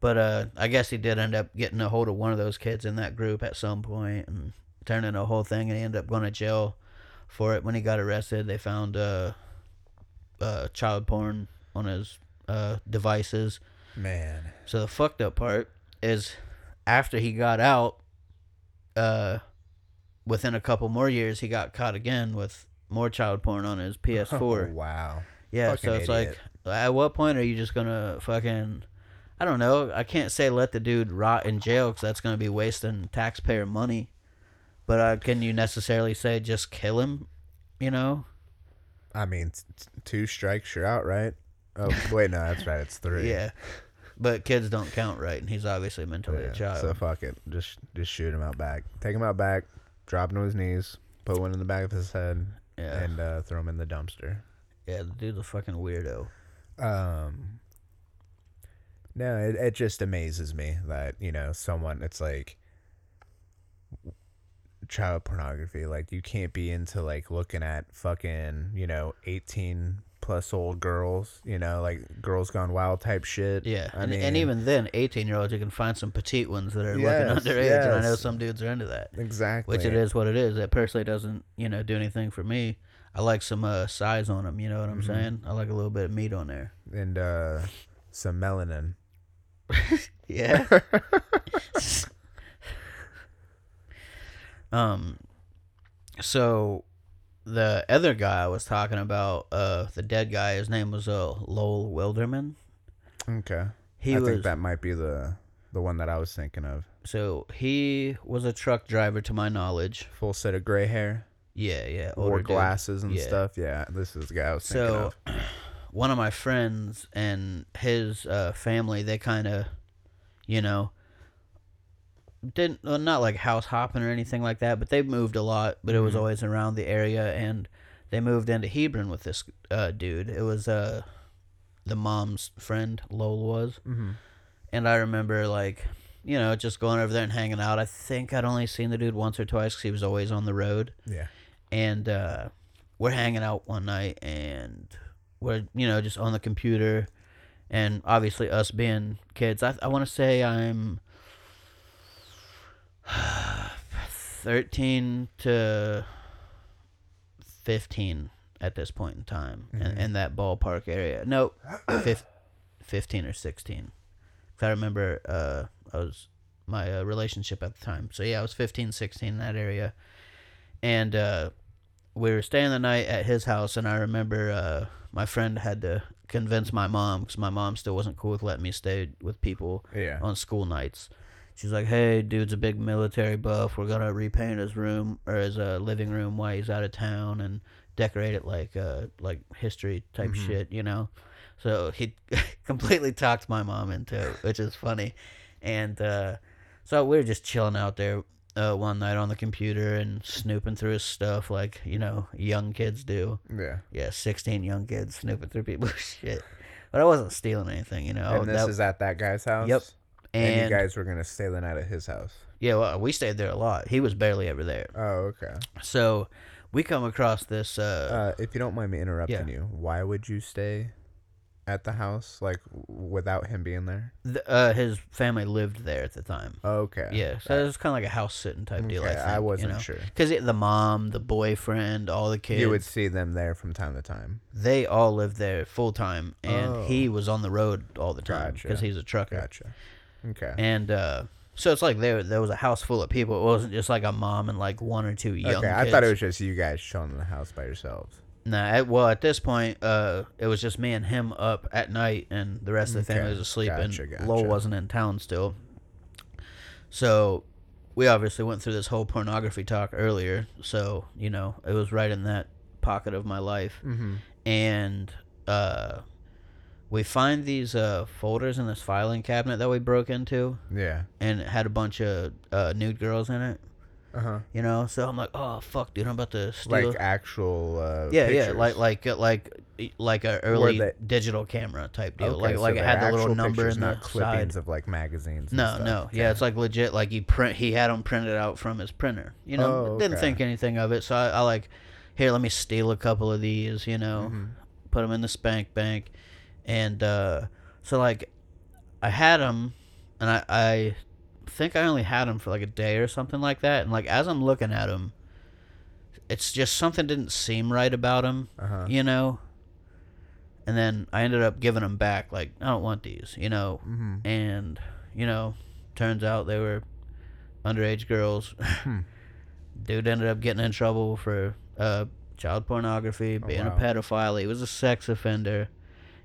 But uh, I guess he did end up getting a hold of one of those kids in that group at some point and turning a whole thing, and he ended up going to jail for it. When he got arrested, they found uh, uh, child porn on his uh, devices. Man. So the fucked up part is after he got out, uh, within a couple more years, he got caught again with more child porn on his PS4. Oh, wow. yeah, fucking so it's idiot. like, at what point are you just gonna fucking? I don't know. I can't say let the dude rot in jail because that's gonna be wasting taxpayer money. But uh, can you necessarily say just kill him? You know? I mean, t- two strikes, you're out, right? Oh, wait, no, that's right. It's three. Yeah. But kids don't count right, and he's obviously mentally Yeah, a child. So fuck it. Just just shoot him out back. Take him out back. Drop him to his knees. Put one in the back of his head yeah. and uh, throw him in the dumpster. Yeah, the dude's a fucking weirdo. Um. No, it it just amazes me that you know someone. It's like child pornography. Like you can't be into like looking at fucking you know eighteen plus old girls. You know, like girls gone wild type shit. Yeah, I and, mean, and even then, eighteen year olds, you can find some petite ones that are Yes, looking underage, and I know some dudes are into that. exactly. Which it is what it is. It personally doesn't, you know, do anything for me. I like some uh, size on them. You know what I'm Mhm. saying? I like a little bit of meat on there. and uh, some melanin. Yeah. um. So, the other guy I was talking about, uh, the dead guy, his name was uh Lowell Wilderman. Okay. He I was think that might be the the one that I was thinking of. so he was a truck driver to my knowledge. Full set of gray hair, Yeah, yeah. wore dude. glasses and Yeah. stuff. Yeah, this is the guy I was thinking So, of. one of my friends and his uh, family, they kind of, you know, didn't well, not like house hopping or anything like that, but they moved a lot. But it was Mhm. always around the area, and they moved into Hebron with this uh, dude. It was uh, the mom's friend, Lowell was, Mm-hmm. and I remember like. You know, just going over there and hanging out. I think I'd only seen the dude once or twice because he was always on the road Yeah. and uh, we're hanging out one night and we're you know just on the computer and obviously us being kids i, I want to say i'm 13 to 15 at this point in time in, Mhm. in that ballpark area no fif- 15 or 16 'Cause i remember uh, i was my uh, relationship at the time so yeah i was 15 16 in that area and uh, we were staying the night at his house, and I remember uh, my friend had to convince my mom because my mom still wasn't cool with letting me stay with people Yeah. on school nights. She's like, "Hey, dude's a big military buff. We're gonna repaint his room or his uh, living room while he's out of town and decorate it like uh like history type Mhm. shit, you know." So he completely talked my mom into it, which is funny. And uh, so we were just chilling out there uh, one night on the computer and snooping through his stuff like you know young kids do. Yeah. Yeah, sixteen young kids snooping through people's shit. But I wasn't stealing anything, you know. and this that- is at that guy's house. Yep. And, and you guys were gonna stay the night at his house. Yeah, well, we stayed there a lot. He was barely ever there. Oh, okay. So we come across this. Uh, Uh, if you don't mind me interrupting Yeah. you, why would you stay at the house like without him being there? th- uh, his family lived there at the time. Okay. Yeah, so it was kind of like a house sitting type deal. I, think, I wasn't you know? sure. Because the mom, the boyfriend, all the kids, You would see them there from time to time. they all lived there full time, and Oh. he was on the road all the time because Gotcha. he's a trucker. Gotcha. Okay. And uh, so it's like there there was a house full of people. It wasn't just like a mom and like one or two young. okay, I kids. thought it was just you guys chilling in the house by yourselves. Nah, at, well, at this point, uh, it was just me and him up at night, and the rest of the family Okay, was asleep, gotcha, and Lowell wasn't in town still. So, we obviously went through this whole pornography talk earlier, so you know it was right in that pocket of my life, Mm-hmm. and uh, we find these uh folders in this filing cabinet that we broke into, Yeah. and it had a bunch of uh, nude girls in it. Uh huh. You know, so I'm like, oh fuck, dude, I'm about to steal. Like actual. Uh, Yeah, yeah, like like uh, like like a early they- digital camera type deal. Okay, like so like it had the little number pictures, in not the clippings side. of like magazines. and No, stuff. no, yeah, Okay. it's like legit. Like he print, he had them printed out from his printer. You know, Oh, didn't think anything of it. So I, I like, here, let me steal a couple of these. You know, Mm-hmm. put them in the spank bank, and uh, so like, I had them, and I I think I only had them for like a day or something like that. And like as I'm looking at them, it's just something didn't seem right about them Uh-huh. you know. And then I ended up giving them back, like I don't want these, you know. Mhm. And you know, turns out they were underage girls. Hmm. Dude ended up getting in trouble for uh, child pornography, being Oh, wow. a pedophile. He was a sex offender,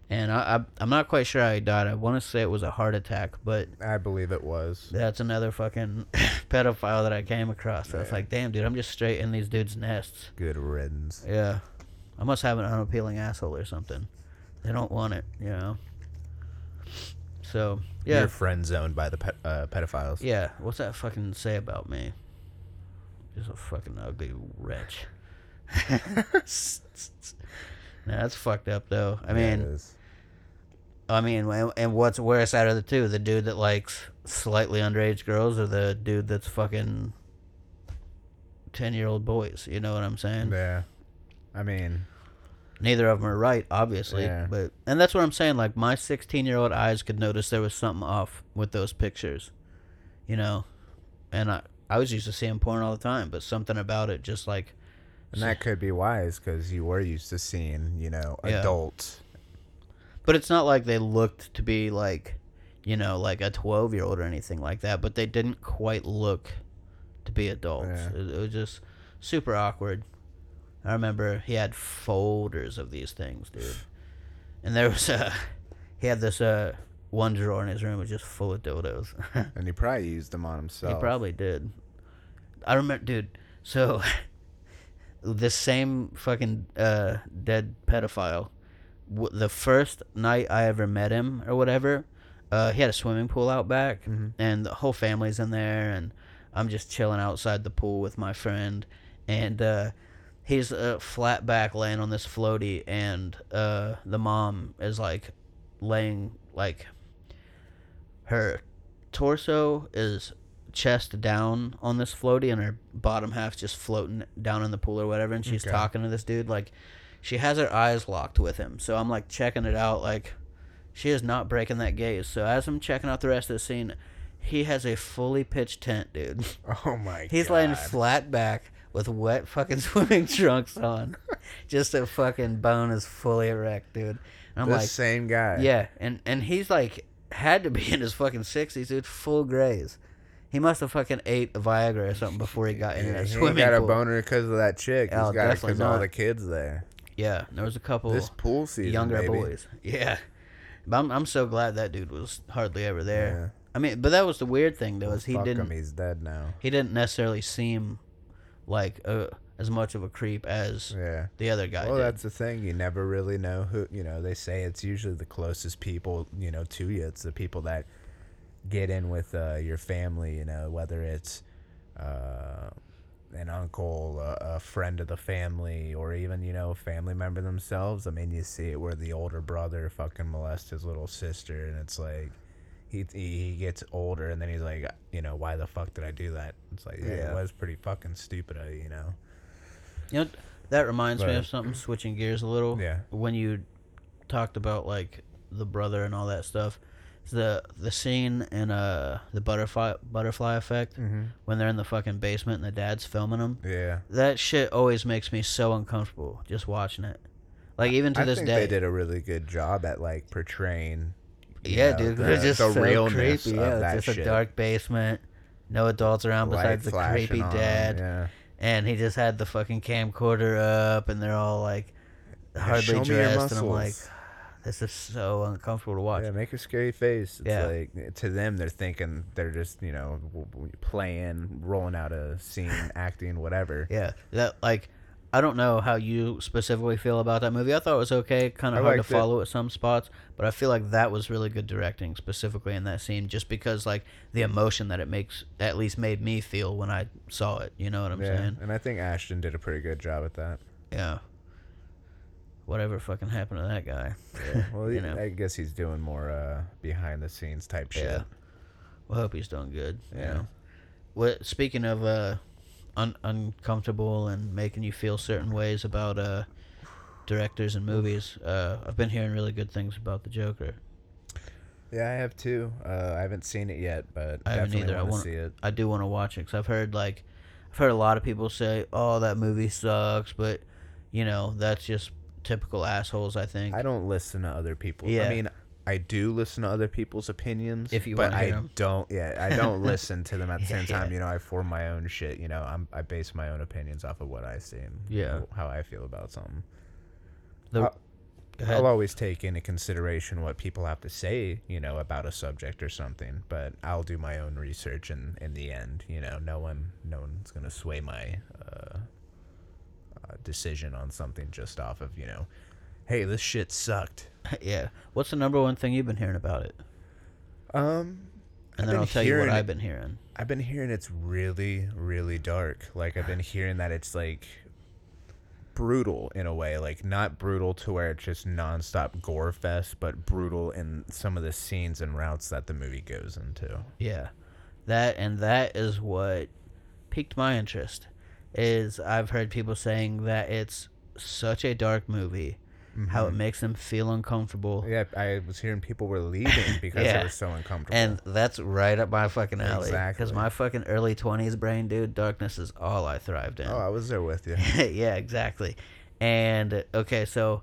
and I, I I'm not quite sure how he died. I want to say it was a heart attack, but I believe it was. that's another fucking pedophile that I came across. I was like, damn, dude, I'm just straight in these dudes' nests. Good riddance. Yeah. I must have an unappealing asshole or something. They don't want it, you know. So yeah, You're friend zoned by the pet, uh, pedophiles. yeah. What's that fucking say about me? Just a fucking ugly wretch. nah, that's fucked up though. I Yeah, mean. I mean, and- what's worse out of the two? The dude that likes slightly underage girls, or the dude that's fucking ten year old boys? You know what I'm saying? yeah. I mean, Neither of them are right, obviously. Yeah. But and that's what I'm saying. Like my 16 year old eyes could notice there was something off with those pictures, you know. And I I was used to seeing porn all the time, but something about it just like and that could be wise because you were used to seeing, you know, Yeah. But it's not like they looked to be like, you know, like a 12 year old or anything like that. But they didn't quite look to be adults. Yeah. It, it was just super awkward. I remember he had folders of these things, dude. And there was a, he had this uh one drawer in his room was just full of dildos. And he probably used them on himself. He probably did. I remember, dude. So, this same fucking uh, dead pedophile. W- the first night I ever met him or whatever, uh, he had a swimming pool out back, Mhm. and the whole family's in there, and I'm just chilling outside the pool with my friend, and uh, he's uh, flat back laying on this floaty, and uh, the mom is like laying like her torso is chest down on this floaty and her bottom half's just floating down in the pool or whatever and she's Okay. talking to this dude like she has her eyes locked with him so i'm like checking it out like she is not breaking that gaze so as i'm checking out the rest of the scene he has a fully pitched tent dude Oh my god. he's god. laying flat back with wet fucking swimming trunks on just a fucking bone is fully erect dude and i'm the like same guy. yeah, and and he's like had to be in his fucking sixties, dude, full grays. He must have fucking ate a Viagra or something before he got in Yeah, that he swimming ain't got pool. a boner because of that chick. He's Oh, got it because all the kids there. Yeah, there was a couple This pool season, younger baby. boys. Yeah, but I'm I'm so glad that dude was hardly ever there. Yeah. I mean, but that was the weird thing though, is he Fuck didn't him. He's dead now. he didn't necessarily seem like uh as much of a creep as Yeah. the other guy Well, did. that's the thing. You never really know who. You know, they say it's usually the closest people. You know, to you. It's the people that get in with uh, your family. You know, whether it's uh, an uncle, a, a friend of the family, or even you know a family member themselves. I mean, you see it where the older brother fucking molests his little sister, and it's like, he he gets older and then he's like, you know, why the fuck did I do that? It's like, yeah, Yeah. it was pretty fucking stupid, uh, you know. You know, that reminds me of something. Switching gears a little. Yeah. When you talked about like the brother and all that stuff, the the scene in uh the butterfly butterfly effect Mm-hmm. when they're in the fucking basement and the dad's filming them. Yeah. That shit always makes me so uncomfortable just watching it. Like even to I this think day. they did a really good job at like portraying. Yeah, know, dude, the, it's just the so realness creepy. of Yeah, it's just shit. a dark basement, no adults around Light besides the creepy on dad, Yeah. and he just had the fucking camcorder up, and they're all like hardly show me your dressed, and I'm like. This is so uncomfortable to watch. Yeah, make a scary face. It's Yeah. like to them, they're thinking they're just you know playing, rolling out a scene, acting, whatever. Yeah, that like I don't know how you specifically feel about that movie. I thought it was okay, kind of hard to liked it. follow at some spots, but I feel like that was really good directing, specifically in that scene, just because like the emotion that it makes at least made me feel when I saw it. You know what I'm yeah, saying? and I think Ashton did a pretty good job at that. Yeah. Whatever fucking happened to that guy? Yeah. Well, You know. I guess he's doing more uh, behind the scenes type shit. Yeah. Well, hope he's doing good. You Yeah. know. What speaking of uh, un- uncomfortable and making you feel certain ways about uh, directors and movies, uh, I've been hearing really good things about the Joker. Yeah, I have too. Uh, I haven't seen it yet, but I haven't either. I want to see it. I do want to watch it because I've heard like, I've heard a lot of people say, "Oh, that movie sucks," but you know that's just typical assholes. I think. I don't listen to other people. Yeah. I mean, I do listen to other people's opinions. If you but I 'em. don't. Yeah, I don't listen to them at the same Yeah. time. You know, I form my own shit. You know, I'm I base my own opinions off of what I see and Yeah. how I feel about something. The- I'll- I'll always take into consideration what people have to say, you know, about a subject or something, but I'll do my own research and in the end, you know, no one no one's going to sway my uh, decision on something just off of, you know, hey, this shit sucked. yeah. What's the number one thing you've been hearing about it? Um And I've then I'll tell you what I've been hearing. I've been hearing it's really, really dark. Like I've been hearing that it's like brutal in a way, like not brutal to where it's just nonstop gore fest, but brutal in some of the scenes and routes that the movie goes into. Yeah, that and that is what piqued my interest. Is I've heard people saying that it's such a dark movie, how it mm-hmm. makes them feel uncomfortable, Yeah, I was hearing people were leaving because Yeah. it was so uncomfortable. and that's right up my fucking alley. Exactly. Because my fucking early twenties brain, dude, darkness is all I thrived in. oh, I was there with you. yeah, exactly. And okay, so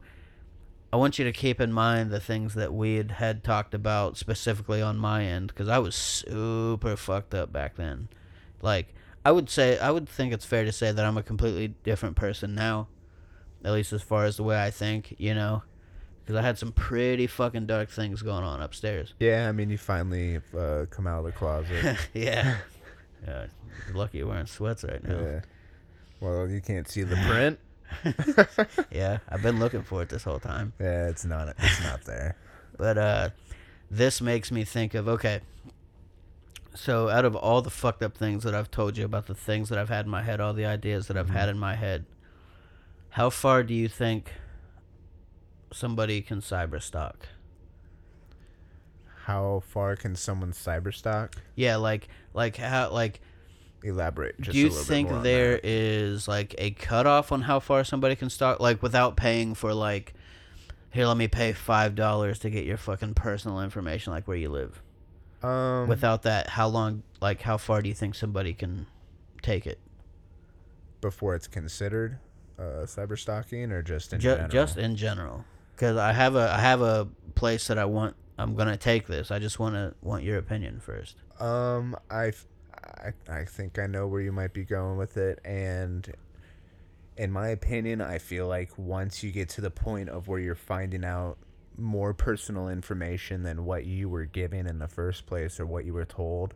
I want you to keep in mind the things that we had, had talked about specifically on my end because I was super fucked up back then. Like, I would say, I would think it's fair to say that I'm a completely different person now, at least as far as the way I think, you know? Because I had some pretty fucking dark things going on upstairs. Yeah, I mean, you finally uh, come out of the closet. yeah. Yeah. Lucky you're wearing sweats right now. yeah. Well, you can't see the print. yeah, I've been looking for it this whole time. Yeah, it's not. It's not there. But uh, this makes me think of okay. So out of all the fucked up things that I've told you about the things that I've had in my head, all the ideas that I've mm-hmm. had in my head, how far do you think somebody can cyber stalk? How far can someone cyberstalk? Yeah, like like how like Elaborate. Just do you a little think bit more on there is like a cutoff on how far somebody can stalk like without paying for like here let me pay five dollars to get your fucking personal information like where you live Um, without that how long like how far do you think somebody can take it? Before it's considered uh, cyber stalking or just in Ju- general? just in general. Because i have a i have a place that i want i'm gonna take this. I just want to want your opinion first. Um, I, I, I think I know where you might be going with it, and in my opinion, I feel like once you get to the point of where you're finding out more personal information than what you were given in the first place or what you were told,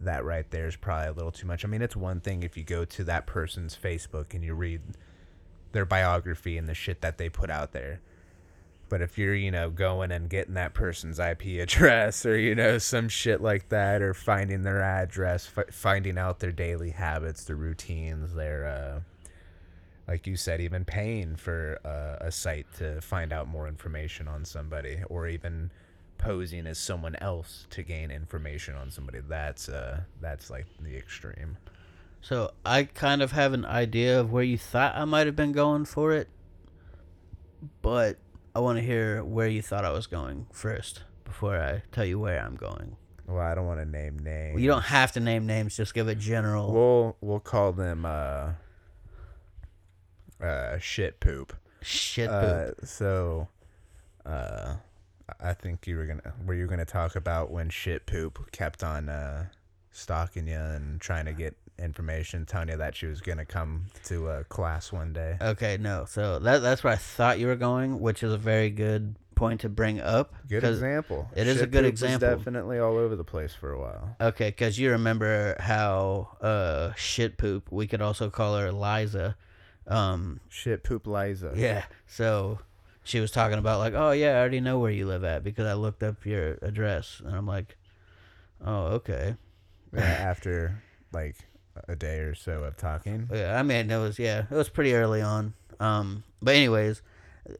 that right there is probably a little too much. I mean, it's one thing if you go to that person's Facebook and you read their biography and the shit that they put out there. But if you're, you know, going and getting that person's IP address or, you know, some shit like that, or finding their address, f- finding out their daily habits, their routines, their, uh, like you said, even paying for uh, a site to find out more information on somebody, or even posing as someone else to gain information on somebody. That's uh that's like the extreme. So I kind of have an idea of where you thought I might have been going for it, but I want to hear where you thought I was going first before I tell you where I'm going. Well, I don't want to name names. Well, you don't have to name names; just give a general. We'll we'll call them uh uh shit poop. shit poop. Uh, so, uh, I think you were gonna were you gonna talk about when shit poop kept on uh stalking you and trying to get information, telling you that she was gonna come to uh, class one day. okay, no. So that that's where I thought you were going, which is a very good point to bring up. Good example. it is a good example. definitely all over the place for a while. Okay, because you remember how uh shit poop. We could also call her Liza. Um, Shit poop Liza. yeah. So she was talking about like, oh yeah, I already know where you live at because I looked up your address, and I'm like, oh okay. Yeah, After like a day or so of talking. Yeah, I mean it was yeah, it was pretty early on. Um, but anyways,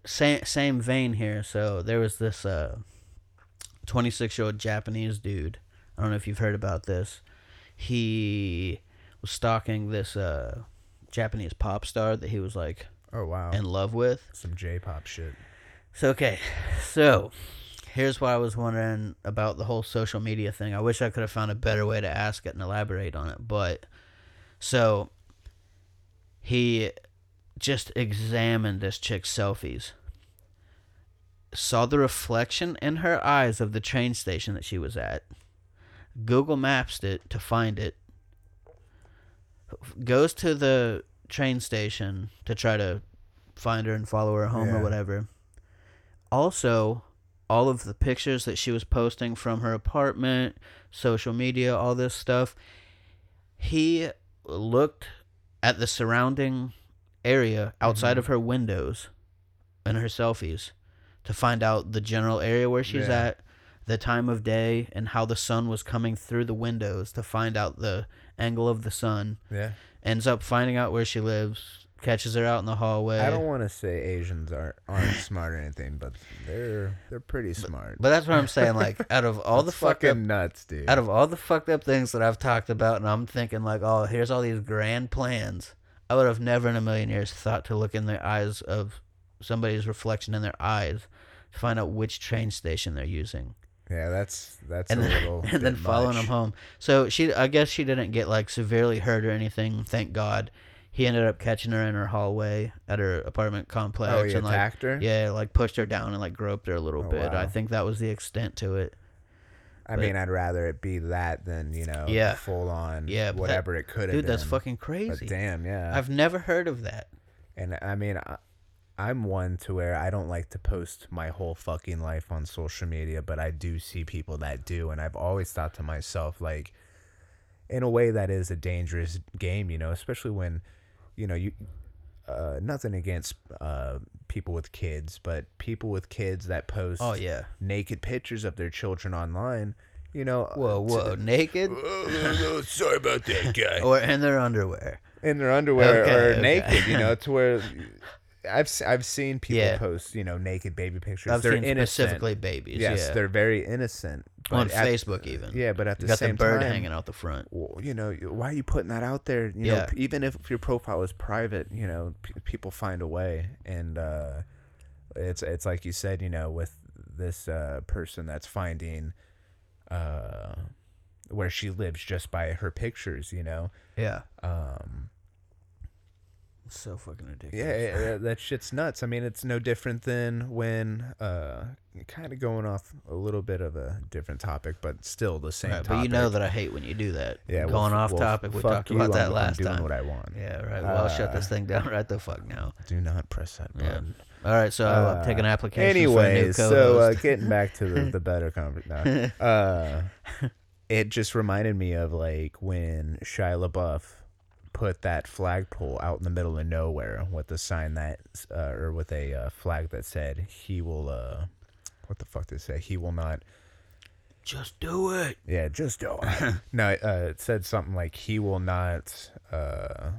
same same vein here. So there was this uh, 26 year old Japanese dude. I don't know if you've heard about this. He was stalking this uh, Japanese pop star that he was like Oh wow. in love with. Some J-pop shit. So okay, so here's what I was wondering about the whole social media thing. I wish I could have found a better way to ask it and elaborate on it, but so he just examined this chick's selfies. Saw the reflection in her eyes of the train station that she was at. Google Maps it to find it. Goes to the train station to try to find her and follow her home or whatever. Also, all of the pictures that she was posting from her apartment, social media, all this stuff, he looked at the surrounding area outside Mhm. of her windows and her selfies to find out the general area where she's Yeah. at, the time of day, and how the sun was coming through the windows to find out the angle of the sun. Yeah. Ends up finding out where she lives, catches her out in the hallway. I don't want to say Asians aren't aren't smart or anything, but they're they're pretty smart. But that's what I'm saying. Like, out of all the fucked fucking up, nuts, dude. out of all the fucked up things that I've talked about, and I'm thinking like, oh, here's all these grand plans. I would have never in a million years thought to look in the eyes of somebody's reflection in their eyes to find out which train station they're using, yeah, that's that's and a then, little and then following much. them home. So she, I guess she didn't get like severely hurt or anything. Thank God. He ended up catching her in her hallway at her apartment complex Oh, he and like her. yeah, like pushed her down and like groped her a little Oh, bit. I think that was the extent to it. I but- mean, I'd rather it be that than you know, Yeah. full on, Yeah, but that- whatever it could have been. Dude, been. that's fucking But crazy. damn, yeah. I've never heard of that. And I mean, I'm one to where I don't like to post my whole fucking life on social media, but I do see people that do, and I've always thought to myself, like, in a way, that is a dangerous game, you know, especially when, you know, you. Uh, nothing against uh, people with kids, but people with kids that post Oh yeah. naked pictures of their children online, you know. Whoa, to whoa, the- naked sorry about that guy. or in their underwear. in their underwear Okay, or okay. naked, you know, to where I've I've seen people Yeah. post, you know, naked baby pictures. I've they're seen innocent. specifically babies. yes, yeah. they're very innocent. on at- Facebook even. Yeah, but at the got the same bird time, hanging out the front. well, you know, why are you putting that out there? You Yeah. p- even if your profile is private, you know, p- people find a way, and uh, it's it's like you said, you know, with this uh, person that's finding uh, where she lives just by her pictures, you know. Yeah. Um, so fucking ridiculous. Yeah, yeah, yeah, that shit's nuts. I mean, it's no different than when, uh, kind of going off a little bit of a different topic, but still the same Right, topic. but you know that I hate when you do that. yeah, well, Going f- off well, topic. We talked about that I'm, last I'm doing time. what I want. Yeah, right. Well, I'll shut this Uh, thing down right the fuck now. Do not press that Yeah. button. All right, so I'll take an Uh, application for a new Anyways, so uh, getting back to the, the better conversation. Uh, it just reminded me of like when Shia LaBeouf put that flagpole out in the middle of nowhere with a sign that, uh, or with a uh, flag that said, "He will." Uh, what the fuck did it say? He will not. Just do it. Yeah, just do it. no, uh, it said something like, "He will not." Uh,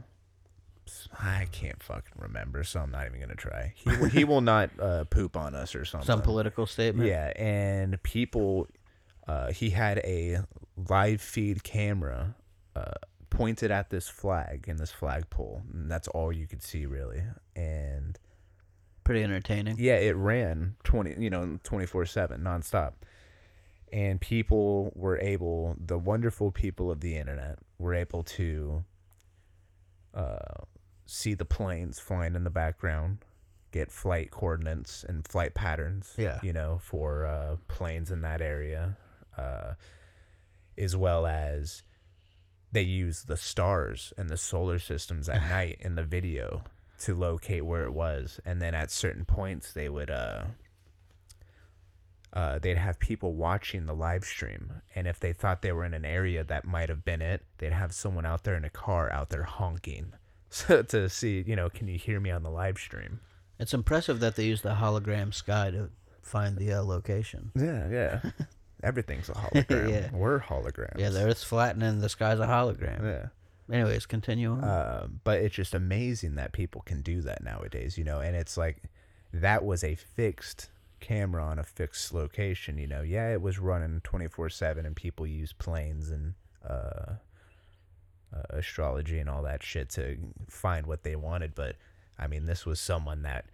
I can't fucking remember, so I'm not even gonna try. He will, he will not uh, poop on us or something. Some political statement. Yeah, and people, uh, he had a live feed camera uh, pointed at this flag in this flagpole, and that's all you could see really. And Pretty entertaining. yeah, it ran twenty, you know, twenty four seven nonstop, and people were able, the wonderful people of the internet were able to uh, see the planes flying in the background, get flight coordinates and flight patterns. Yeah. you know, for uh, planes in that area, uh, as well as they use the stars and the solar systems at night in the video to locate where it was, and then at certain points they would uh. Uh, they'd have people watching the live stream, and if they thought they were in an area that might have been it, they'd have someone out there in a car out there honking, so to see, you know, can you hear me on the live stream? It's impressive that they use the hologram sky to find the uh, location. Yeah, yeah. Everything's a hologram. Yeah. We're holograms. Yeah, the Earth's flattening, the sky's a hologram. Yeah. Anyways, continue on. Uh, but it's just amazing that people can do that nowadays, you know. And it's like that was a fixed camera on a fixed location, you know. Yeah, it was running twenty four seven, and people use planes and uh, uh, astrology and all that shit to find what they wanted. But I mean, this was someone that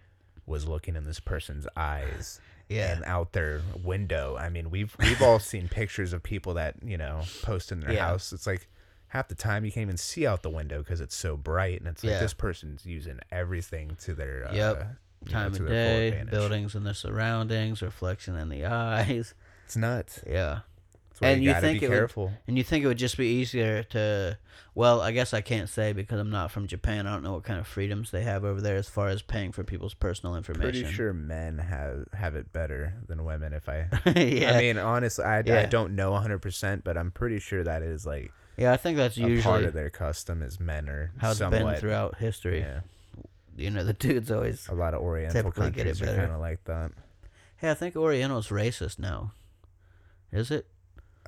was looking in this person's eyes. Yeah. And out their window. I mean, we've we've all seen pictures of people that you know post in their Yeah. house. It's like half the time you can't even see out the window because it's so bright, and it's like Yeah. this person's using everything to their uh, Yep. know, Time to of day, buildings and their surroundings, reflection in the eyes. It's nuts. Yeah. And you, you think it would- And you think it would just be easier to, well, I guess I can't say because I'm not from Japan. I don't know what kind of freedoms they have over there as far as paying for people's personal information. Pretty sure men have have it better than women. If I, yeah. I mean, honestly, I, I don't know 100, percent but I'm pretty sure that is like yeah, I think that's a part of their custom is men are how it's somewhat. been throughout history. Yeah, You know, the dudes always, a lot of Oriental Typically get it countries are kind of like that. hey, I think Oriental's racist now. Is it?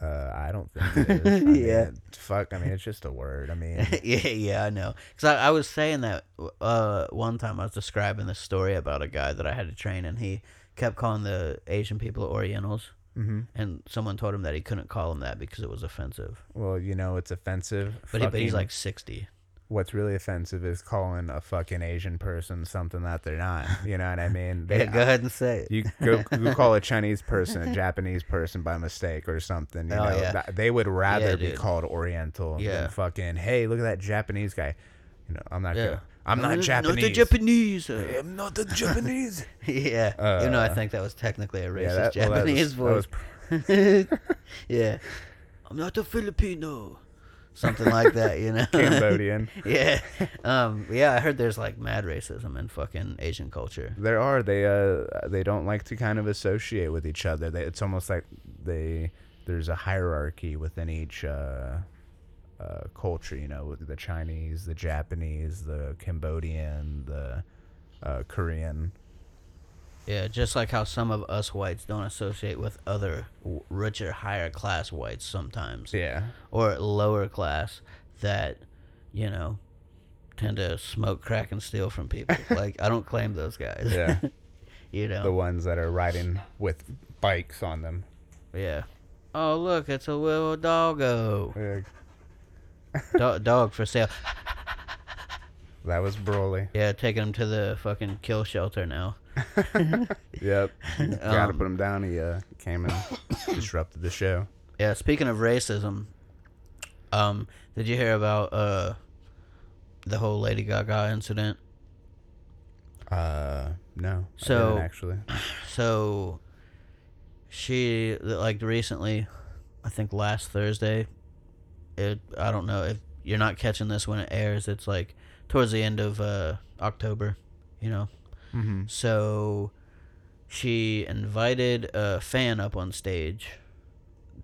Uh, I don't think it is. I Yeah. it- fuck. I mean, it's just a word. I mean, yeah, yeah, I know. Because I, I was saying that uh, one time I was describing this story about a guy that I had to train, and he kept calling the Asian people Orientals. hmm And someone told him that he couldn't call them that because it was offensive. well, you know, it's offensive. But, he, but he's like 60. What's really offensive is calling a fucking Asian person something that they're not. You know what I mean? Yeah, go ahead and say it. You go, go call a Chinese person a Japanese person by mistake or something. You Oh, know, yeah. They would rather Yeah, be dude. called Oriental Yeah. than fucking. Hey, look at that Japanese guy. You know, I'm not. Yeah. Gonna, I'm not Uh, Japanese. Not the Japanese. uh, I'm not the Japanese. yeah. You know, I Uh, think that was technically a racist yeah, that, well, that Japanese was, voice. that was yeah. I'm not a Filipino. Something like that, you know? Cambodian. yeah. Um, yeah, I heard there's like mad racism in fucking Asian culture. There are they uh they don't like to kind of associate with each other. They, it's almost like they there's a hierarchy within each uh, uh, culture. You know, with the Chinese, the Japanese, the Cambodian, the uh, Korean. Yeah, just like how some of us whites don't associate with other w- richer, higher class whites sometimes. Yeah, or lower class that you know tend to smoke crack and steal from people. Like i don't claim those guys. Yeah. you know. The ones that are riding with bikes on them. yeah. Oh look it's a little doggo. Do- dog for sale. That was Broly. yeah taking him to the fucking kill shelter now Yep. Gotta Um, put him down. He uh, came and disrupted the show. yeah speaking of racism um did you hear about uh the whole lady gaga incident Uh, no. I So- didn't actually. So she like recently, I think last Thursday. It I don't know if you're not catching this when it airs. It's like towards the end of uh, October, you know. Mm-hmm. So she invited a fan up on stage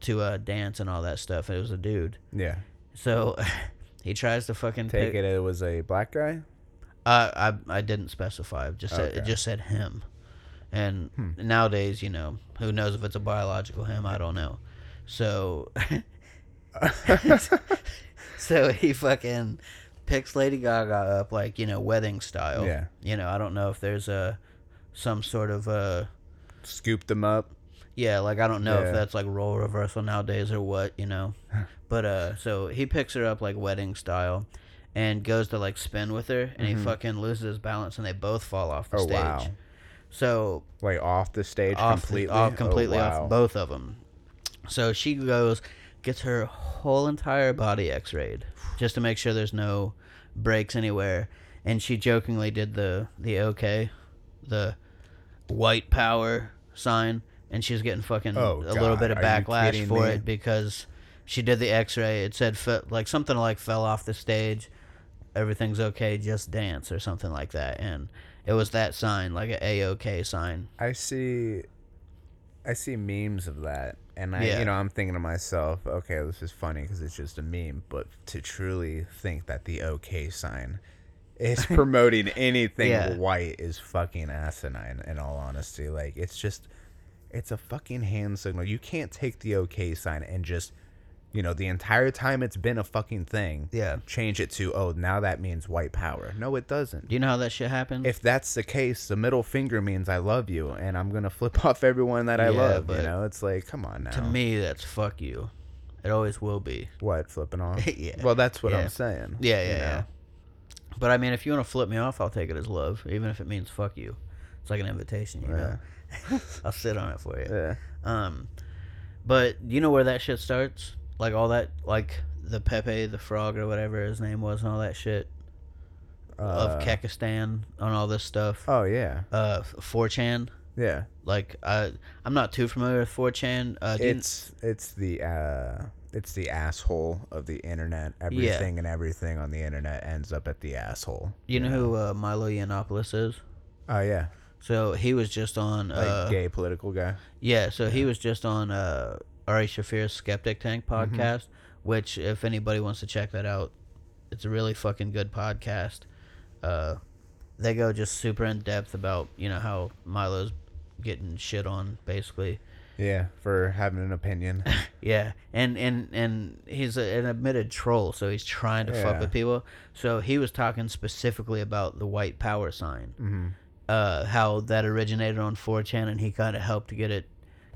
to uh, dance and all that stuff. It was a dude. Yeah. So he tries to fucking Take pick, it. It was a black guy. Uh, I I didn't specify. It just said, it just said him. And Hmm. nowadays, you know, who knows if it's a biological him? I don't know. So so he fucking picks Lady Gaga up like you know wedding style. Yeah. You know, I don't know if there's a some sort of uh Scoop them up. yeah, like I don't know Yeah. if that's like role reversal nowadays or what, you know. but uh so he picks her up like wedding style and goes to like spin with her and he fucking loses his balance and they both fall off the Mm-hmm. Oh stage. wow. So Like off the stage off completely. The, off completely oh, off both of them. So she goes, gets her whole entire body X-rayed just to make sure there's no breaks anywhere. And she jokingly did the the okay, the white power sign, and she's getting fucking Oh, a little bit of God, backlash for me? it because she did the X-ray. It said fe- like something like fell off the stage. Everything's okay, just dance or something like that, and it was that sign, like a A OK sign. I see I see memes of that and I Yeah. you know I'm thinking to myself okay this is funny because it's just a meme but to truly think that the okay sign is promoting anything Yeah. white is fucking asinine in all honesty like it's just it's a fucking hand signal you can't take the okay sign and just you know the entire time it's been a fucking thing Yeah. change it to oh now that means white power no it doesn't Do you know how that shit happened? if that's the case, the middle finger means I love you, and I'm gonna flip off everyone that I Yeah, love. but You know, it's like, come on now. to me, that's fuck you. It always will be. what flipping off? Yeah. Well, that's what Yeah. I'm saying. Yeah, you yeah, know? yeah. But I mean, if you want to flip me off, I'll take it as love, even if it means fuck you. It's like an invitation, you know. I'll sit on it for you. Yeah. Um, but you know where that shit starts? Like all that, like the Pepe the Frog or whatever his name was, and all that shit Uh, of Kekistan on all this stuff. Oh yeah, Uh, 4chan. yeah. Like I, I'm not too familiar with 4chan. Uh, It's it's the uh, it's the asshole of the internet. Everything and everything on the internet ends up at the asshole. you know who uh, Milo Yiannopoulos is? Oh yeah, So he was just on. like Uh, gay political guy. Yeah, so he was just on uh, Ari Shaffir's Skeptic Tank Mm-hmm. podcast, which if anybody wants to check that out, it's a really fucking good podcast. Uh, they go just super in depth about you know how Milo's getting shit on basically. Yeah, for having an opinion. Yeah, and and and he's a, an admitted troll, so he's trying to fuck with people. So he was talking specifically about the white power sign, hmm uh, how that originated on 4chan, and he kind of helped to get it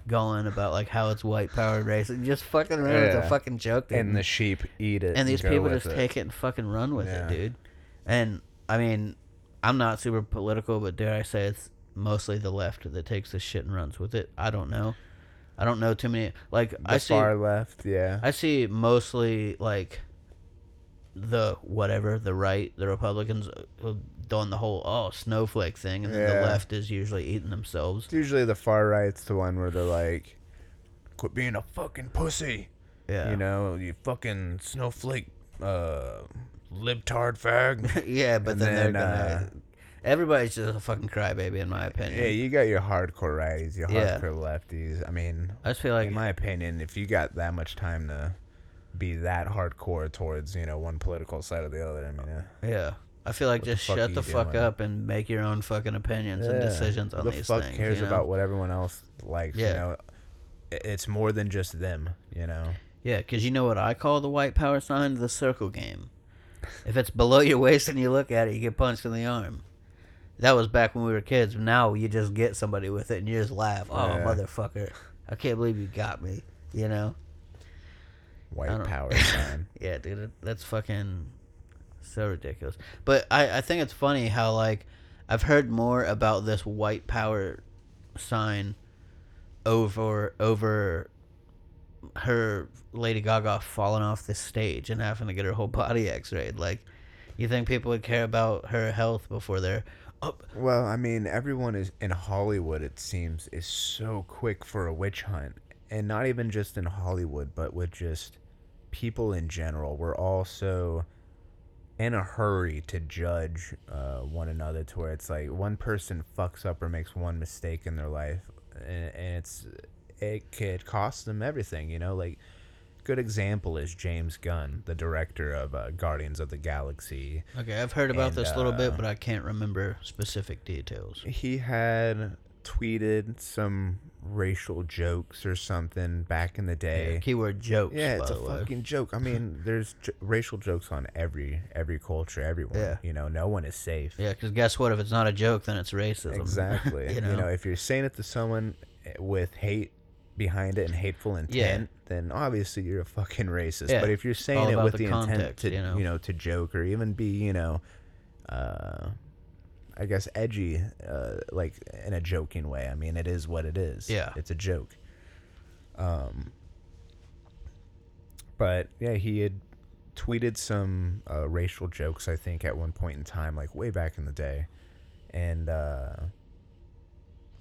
going about like how it's white power racing. Just fucking around with a fucking joke, dude. And the sheep eat it. and these go people just it. take it and fucking run with Yeah. it, dude. And I mean, I'm not super political, but dare I say it's mostly the left that takes this shit and runs with it. I don't know. I don't know too many. Like the I see, far left. Yeah. I see mostly like the whatever the right, the Republicans uh, doing the whole oh snowflake thing, and then the left is usually eating themselves. It's usually the far right's the one where they're like, "Quit being a fucking pussy," Yeah, you know, you fucking snowflake, uh, libtard fag. yeah, but And then, they're then, gonna. everybody's just a fucking crybaby, in my opinion. yeah, you got your hardcore righties, your Yeah. hardcore lefties. I mean, I just feel like in my opinion, if you got that much time to be that hardcore towards you know one political side or the other, I mean, uh, Yeah. I feel like What just fuck shut the fuck doing? up and make your own fucking opinions and decisions on who the these fuck things. cares you know? about what everyone else likes? Yeah. You know, it's more than just them. You know. Yeah, because you know what I call the white power sign? The circle game. If it's below your waist and you look at it, you get punched in the arm. That was back when we were kids. Now you just get somebody with it and you just laugh. Oh, Yeah. motherfucker. I can't believe you got me. You know? White power sign. Yeah, dude, that's fucking so ridiculous. But I, I think it's funny how like I've heard more about this white power sign over over her Lady Gaga falling off the stage and having to get her whole body X-rayed. Like, you think people would care about her health before they're up? Well, I mean, everyone is in Hollywood. It seems is so quick for a witch hunt, and not even just in Hollywood, but with just people in general. We're all so in a hurry to judge uh, one another, to where it's like one person fucks up or makes one mistake in their life, and, and it's it could cost them everything. You know, like good example is James Gunn, the director of uh, Guardians of the Galaxy. Okay, I've heard about And, this a little bit, uh, but I can't remember specific details. he had tweeted some racial jokes or something back in the day. Yeah, keyword jokes. Yeah, it's a fucking joke. I mean, there's j- racial jokes on every every culture, everyone. Yeah. You know, no one is safe. Yeah, because guess what? If it's not a joke, then it's racism. Exactly. you you, know? know? if you're saying it to someone eh, with hate behind it and hateful intent, then obviously you're a fucking racist. Yeah, But if you're all saying it with the the, intent to you know? know to joke or even be you know, uh, I guess edgy, uh, like in a joking way. I mean, it is what it is. Yeah. it's a joke. Um. But yeah, he had tweeted some uh, racial jokes. I think at one point in time, like way back in the day, and uh,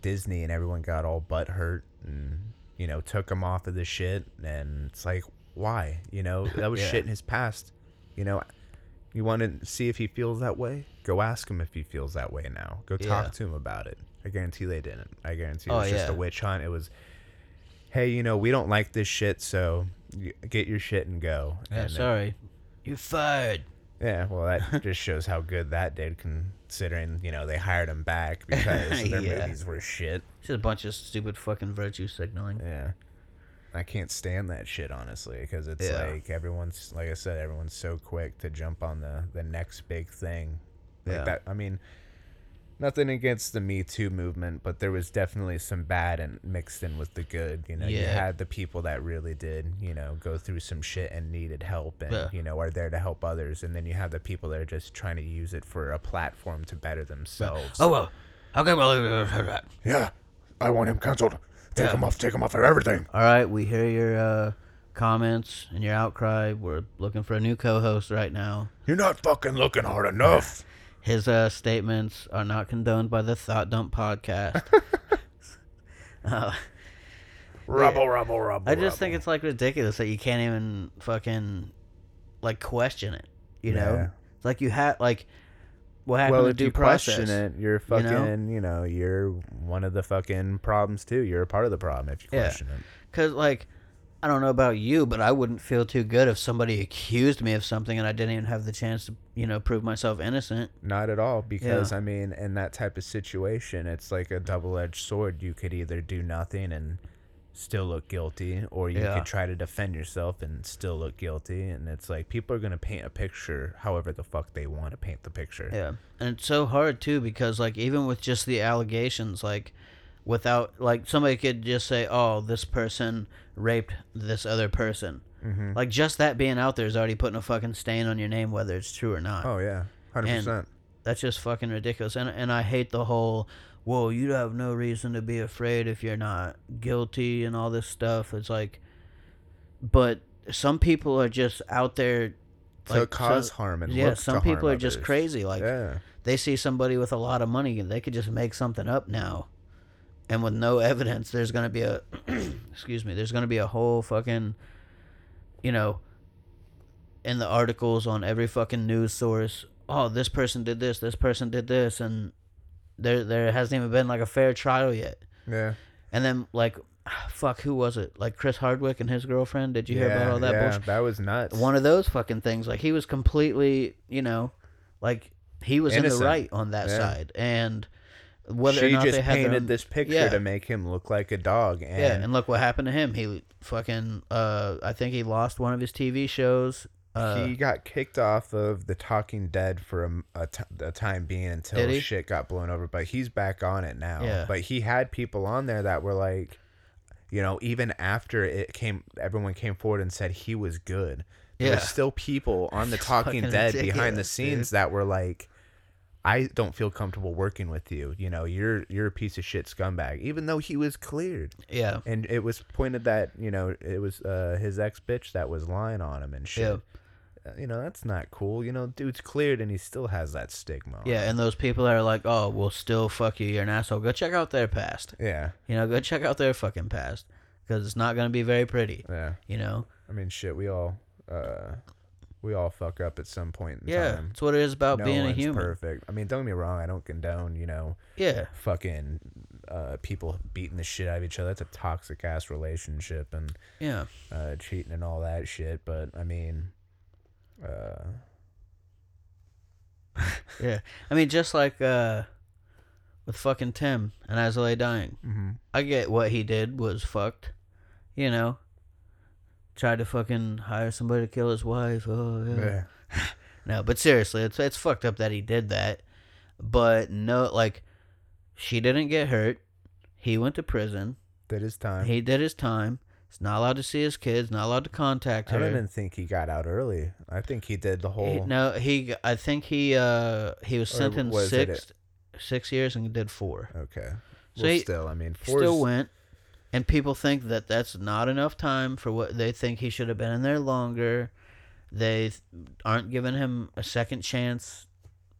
Disney and everyone got all butt hurt and you know took him off of the shit. And it's like, why? You know, that was Yeah. shit in his past. You know, you want to see if he feels that way? Go ask him if he feels that way now. Go talk Yeah. to him about it. I guarantee they didn't. I guarantee it Oh, was just a witch hunt. It was, hey, you know, we don't like this shit, so get your shit and go. Yeah, and sorry. You fired. yeah, well, that just shows how good that did, considering you know they hired him back because their Yeah. movies were shit. It's just a bunch of stupid fucking virtue signaling. Yeah, I can't stand that shit honestly because it's Yeah. like everyone's like I said, everyone's so quick to jump on the the next big thing. Like Yeah. that. I mean, nothing against the Me Too movement, but there was definitely some bad and mixed in with the good. You know, you had the people that really did, you know, go through some shit and needed help and, Yeah. you know, are there to help others. And then you have the people that are just trying to use it for a platform to better themselves. Oh well. Okay, well. Uh, uh, uh, yeah. I want him canceled. Take Yeah. him off. Take them off of everything. All right, we hear your uh, comments and your outcry. We're looking for a new co-host right now. You're not fucking looking hard enough. His uh, statements are not condoned by the Thought Dump podcast. uh, Rubble, rubble, rubble. I just think it's like ridiculous that you can't even fucking like question it. You know, Yeah. it's like you had like what happened well, to if due you process. question it, you're you know? fucking, you know? you're one of the fucking problems too. You're a part of the problem if you Yeah. question it. Cause like, I don't know about you, but I wouldn't feel too good if somebody accused me of something and I didn't even have the chance to, you know, prove myself innocent. Not at all, because Yeah. I mean, in that type of situation, it's like a double-edged sword. You could either do nothing and still look guilty, or you Yeah. could try to defend yourself and still look guilty. And it's like people are gonna paint a picture however the fuck they want to paint the picture. Yeah, and it's so hard too because like even with just the allegations, like without like somebody could just say, "Oh, this person raped this other person." Mm-hmm. Like just that being out there is already putting a fucking stain on your name, whether it's true or not. Oh yeah, hundred And- percent. That's just fucking ridiculous. And and I hate the whole, well, you have no reason to be afraid if you're not guilty and all this stuff. It's like, but some people are just out there To like, cause so- harm and yeah, some people are just crazy. Like yeah, they see somebody with a lot of money and they could just make something up now and with no evidence there's going to be a excuse me there's going to be a whole fucking you know in the articles on every fucking news source oh this person did this this person did this and there there hasn't even been like a fair trial yet yeah. and then like fuck who was it like chris hardwick and his girlfriend did you hear about all that yeah, bullshit That was nuts. one of those fucking things. Like he was completely, you know, like he was in the right on that Yeah. side, and whether she or not just they had painted own- this picture yeah. to make him look like a dog, and, yeah, and look what happened to him. He fucking, uh, I think he lost one of his TV shows. Uh, he got kicked off of the Talking Dead for a, a t- a time being until shit got blown over. But he's back on it now. Yeah. But he had people on there that were like, you know, even after it came, everyone came forward and said he was good. Yeah. was still people on the Talking Dead behind the scenes that were like. I don't feel comfortable working with you. You know, you're you're a piece of shit scumbag. Even though he was cleared, yeah, and it was pointed that you know it was uh, his ex bitch that was lying on him and shit. yeah, You know that's not cool. You know, dude's cleared and he still has that stigma. yeah. And those people that are like, oh, we'll still fuck you. You're an asshole. Go check out their past. yeah, You know, go check out their fucking past because it's not gonna be very pretty. yeah. You know. I mean, shit. We all, uh, we all fuck up at some point in Yeah, time. it's what it is about no being a human. perfect. I mean, don't get me wrong. I don't condone. You know, Yeah, fucking uh, people beating the shit out of each other. That's a toxic ass relationship and yeah, uh, cheating and all that shit. But I mean, uh, yeah. I mean, just like uh, with fucking Tim and As I Lay Dying. Mm-hmm. I get what he did was fucked, you know. Tried to fucking hire somebody to kill his wife. Oh yeah. Yeah. No, but seriously, it's it's fucked up that he did that. But no, like, she didn't get hurt. He went to prison. Did his time. He did his time. He's not allowed to see his kids. Not allowed to contact him. I her. didn't think he got out early. I think he did the He- whole. no, he. I think he. Uh, he was sentenced was six six years and did four. Okay. So well, he- still, I mean, He still went, and people think that that's not enough time for what they think he should have been in there longer. They aren't giving him a second chance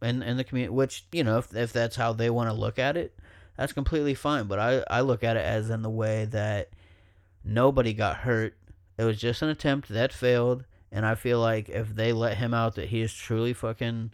in in the community, which you know, if if that's how they want to look at it, that's completely fine. But I I look at it as in the way that nobody got hurt. It was just an attempt that failed, and I feel like if they let him out, that he is truly fucking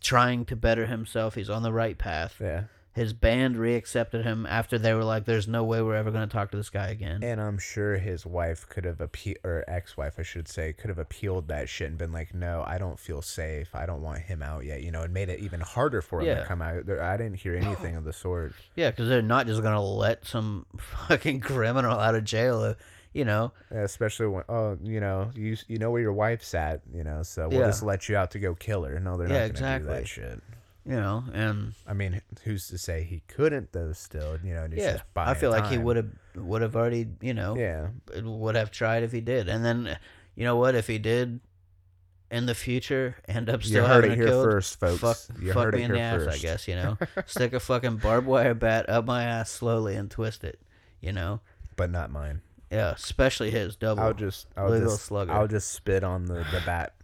trying to better himself. He's on the right path Yeah. His band reaccepted him after they were like, "There's no way we're ever gonna talk to this guy again." And I'm sure his wife could have appealed, or ex-wife, I should say, could have appealed that shit and been like, "No, I don't feel safe. I don't want him out yet." You know, and made it even harder for him Yeah. to come out. There, I didn't hear anything of the sort. yeah, because they're not just gonna let some fucking criminal out of jail. You know, Especially when, oh, you know, you you know where your wife's at, you know, so we'll Yeah. just let you out to go kill her. No, they're Yeah, not gonna exactly. do that shit. You know, and I mean, who's to say he couldn't though? Still, you know, and he's yeah, just I feel like he would have would have already, you know, Yeah, would have tried if he did. And then, you know what? If he did in the future end up still you heard having it here killed, first, folks. fuck, you fuck heard me it in here the ass, first. I guess. You know, stick a fucking barbed wire bat up my ass slowly and twist it. You know, but not mine. yeah, especially his double. I'll just, I'll just, slugger. I'll just spit on the the bat.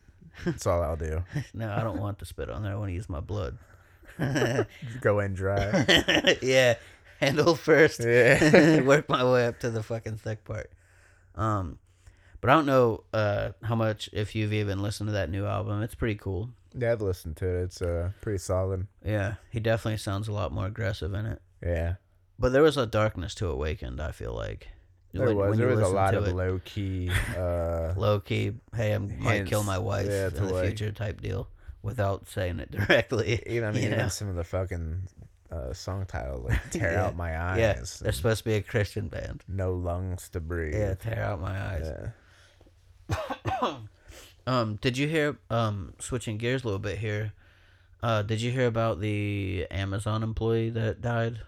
That's all I'll do. No, I don't want to spit on there. I want to use my blood. Go in dry. yeah, handle first. Yeah. Work my way up to the fucking thick part. Um, but I don't know uh how much if you've even listened to that new album. It's pretty cool. Yeah, I've listened to it. It's uh pretty solid. Yeah, he definitely sounds a lot more aggressive in it. Yeah, But there was a darkness to Awakened. I feel like there When- was when there was a lot of it. low key. Uh, low key. Hey, I might kill my wife Yeah, in the future type deal without saying it directly. You even I mean, you even some of the fucking uh, song titles like "Tear Yeah. Out My Eyes." Yeah, they're supposed to be a Christian band. no lungs to breathe. Yeah, tear out my eyes. Yeah. Um, did you hear? Um, switching gears a little bit here. Uh, did you hear about the Amazon employee that died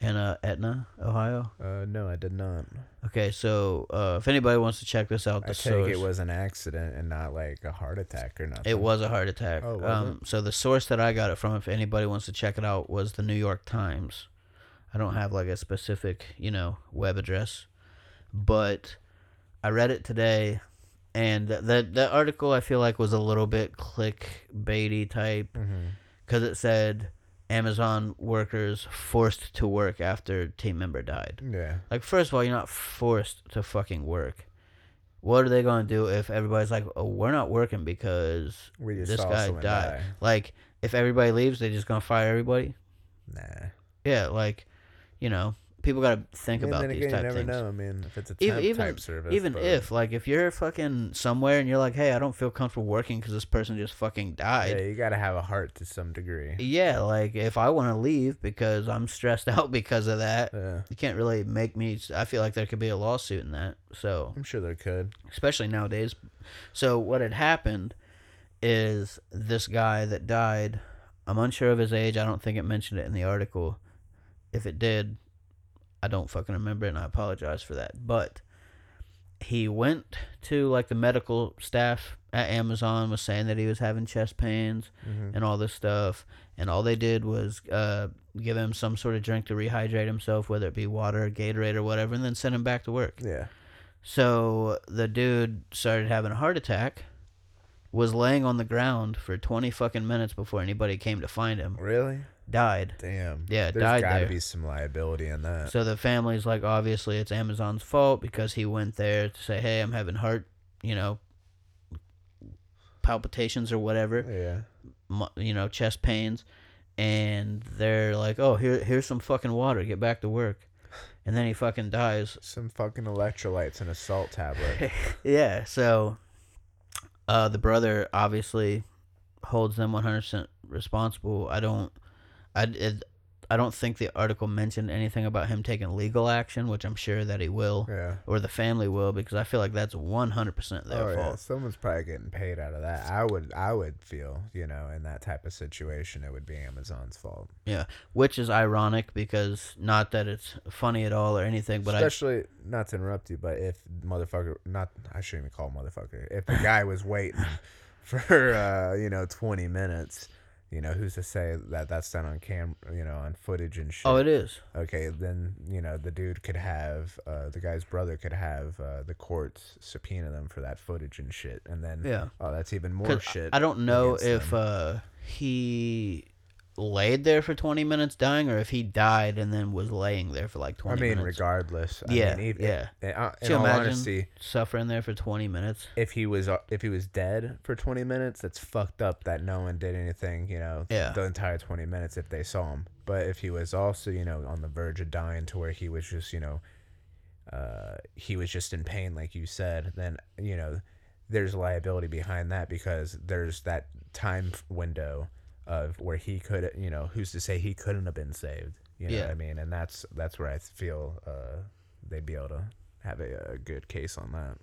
in uh, Etna, Ohio? Uh, no, I did not. Okay, so uh, if anybody wants to check this out, the I source, it was an accident and not like a heart attack or nothing. it was a heart attack. Oh, was um, so the source that I got it from, if anybody wants to check it out, was the New York Times. I don't have like a specific, you know, web address, but I read it today, and that that article I feel like was a little bit clickbaity type Mm-hmm. because it said Amazon workers forced to work after team member died. Yeah. Like, first of all, you're not forced to fucking work. What are they gonna do if everybody's like, "Oh, we're not working because We just this guy died"? die. Like, if everybody leaves, they're just gonna fire everybody? Nah. Yeah, like, you know, people gotta think And about then these again, you type never things. know. I mean, if it's a temp Even even type service, even but- if like if you're fucking somewhere and you're like, "Hey, I don't feel comfortable working because this person just fucking died." yeah, you gotta have a heart to some degree. Yeah, like if I want to leave because I'm stressed out because of that, Yeah, you can't really make me. I feel like there could be a lawsuit in that. So, I'm sure there could. especially nowadays. So, what had happened is this guy that died, I'm unsure of his age. I don't think it mentioned it in the article. If it did, I don't fucking remember it and I apologize for that. But he went to like the medical staff at Amazon was saying that he was having chest pains Mhm. and all this stuff. And all they did was uh, give him some sort of drink to rehydrate himself, whether it be water, Gatorade, or whatever, and then send him back to work. Yeah. So the dude started having a heart attack, was laying on the ground for 20 fucking minutes before anybody came to find him, Really? Died. Damn. Yeah, There's died gotta there. be some liability in that. So the family's like, obviously it's Amazon's fault because he went there to say, hey, I'm having heart, you know, palpitations or whatever. yeah. you know, chest pains, and they're like, "Oh, here, here's some fucking water. Get back to work." And then he fucking dies. Some fucking electrolytes and a salt tablet. yeah. So, uh, the brother obviously holds them 100% responsible. I don't, I it, I don't think the article mentioned anything about him taking legal action, which I'm sure that he will, Yeah. or the family will, because I feel like that's 100 percent their oh yeah, fault. someone's probably getting paid out of that. I would, I would feel, you know, in that type of situation, it would be Amazon's fault. Yeah, which is ironic because not that it's funny at all or anything, but I Especially, not to interrupt you, but if motherfucker, not, I shouldn't even call motherfucker. If the guy was waiting for, uh, you know, twenty minutes, you know, who's to say that that's done on cam, you know, on footage and shit. oh it is. Okay, then you know the dude could have uh, the guy's brother could have uh, the courts subpoena them for that footage and shit, and then Yeah. oh, that's even more shit. I don't know if uh, he laid there for 20 minutes dying or if he died and then was laying there for like 20 I mean, minutes. regardless. I Yeah, mean, even, yeah. In, uh, in Could you all imagine honesty, suffering there for 20 minutes? if he was uh, if he was dead for twenty minutes, that's fucked up that no one did anything. You know, Yeah. the entire twenty minutes if they saw him. But if he was also you know on the verge of dying to where he was just you know, uh, he was just in pain, like you said, then you know, there's liability behind that because there's that time f- window of where he could you know who's to say he couldn't have been saved. You know Yeah. what I mean? And that's that's where I feel uh, they'd be able to have a, a good case on that.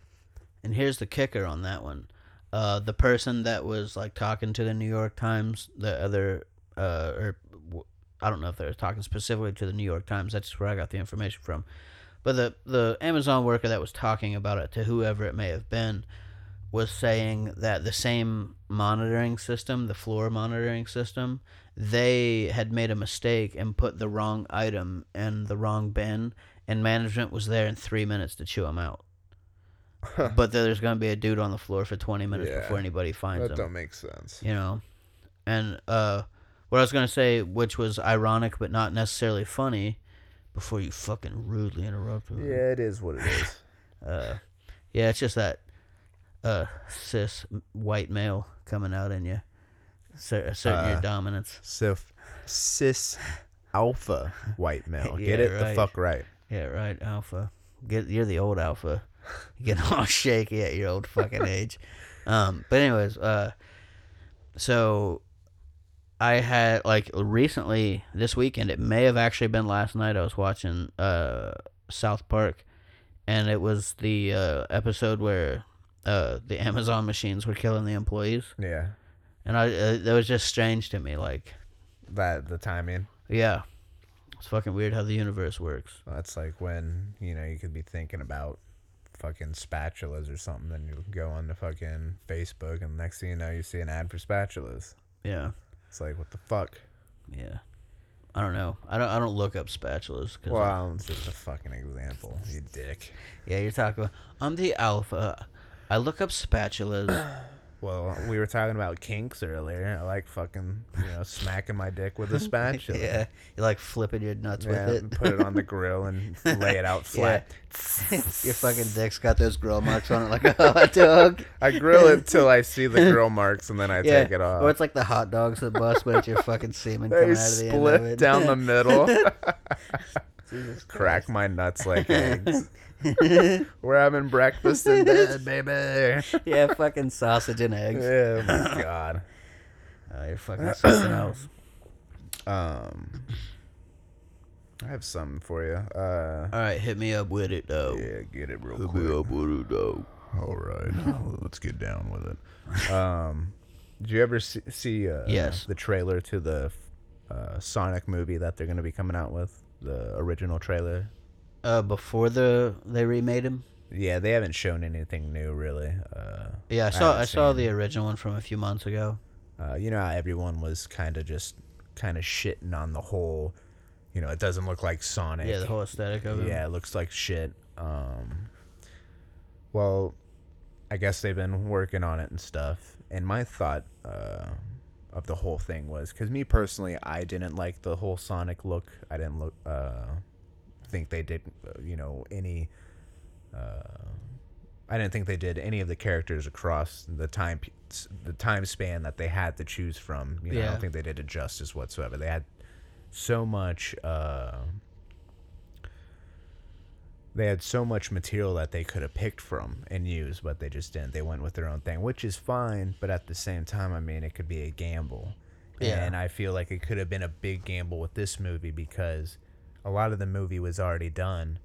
And here's the kicker on that one. Uh, the person that was like talking to the New York Times, the other, uh, or I don't know if they were talking specifically to the New York Times. That's where I got the information from. But the the Amazon worker that was talking about it to whoever it may have been was saying that the same monitoring system, the floor monitoring system, they had made a mistake and put the wrong item in the wrong bin, and management was there in three minutes to chew them out. but there's gonna be a dude on the floor for 20 minutes Yeah. before anybody finds That him That don't make sense. you know and uh what i was gonna say which was ironic but not necessarily funny before you fucking rudely interrupted me. Yeah, it is what it is. uh yeah it's just that uh cis white male coming out in you asserting your Uh, dominance So, cis alpha white male. Yeah, Get it right. the fuck right. yeah right alpha get you're the old alpha you get all shaky at your old fucking age um but anyways uh so I had like recently this weekend. It may have actually been last night. I was watching uh, South Park, and it was the uh, episode where uh, the Amazon machines were killing the employees, Yeah, and I uh, that was just strange to me. Like, that the timing. yeah, it's fucking weird how the universe works. That's like when you know you could be thinking about fucking spatulas or something, then you go on to fucking Facebook, and next thing you know, you see an ad for spatulas. Yeah, It's like what the fuck. yeah. I don't know. I don't. I don't look up spatulas. Cause Well, it's just a fucking example, you dick. yeah, you're talking. About, I'm the alpha. I look up spatulas. Well, we were talking about kinks earlier. I like fucking, you know, smacking my dick with a spatula. yeah, you like flipping your nuts Yeah, with it. put it on the grill and lay it out flat. Your fucking dick's got those grill marks on it like a hot dog. I grill it till I see the grill marks and then I take it off. or it's like the hot dogs that bust, but it's your fucking semen coming out of the end of split it. down the middle. Jesus Crack my nuts like eggs. We're having breakfast in bed, baby. yeah, fucking sausage and eggs. Oh my god. Oh, you're fucking something else. Um, I have something for you. Uh, All right, hit me up with it though. yeah, get it real Hit quick. me up with it though. All right, let's get down with it. Um, did you ever see, see uh, Yes. the trailer to the uh, Sonic movie that they're going to be coming out with? The original trailer. Uh, before the they remade him. Yeah, they haven't shown anything new really. Uh, Yeah, I saw I, haven't saw the original one from a few months ago. uh, you know how everyone was kind of just kind of shitting on the whole. You know, it doesn't look like Sonic. Yeah, the whole aesthetic of it. Yeah, it looks like shit. Um, well, I guess they've been working on it and stuff. And my thought uh, of the whole thing was because me personally, I didn't like the whole Sonic look. I didn't look uh, think they did, you know, any. Uh, I didn't think they did any of the characters across the time the time span that they had to choose from. You know, I don't think they did it justice whatsoever. They had so much. Uh, they had so much material that they could have picked from and used, but they just didn't. They went with their own thing, which is fine. But at the same time, I mean, it could be a gamble. Yeah. And I feel like it could have been a big gamble with this movie because a lot of the movie was already done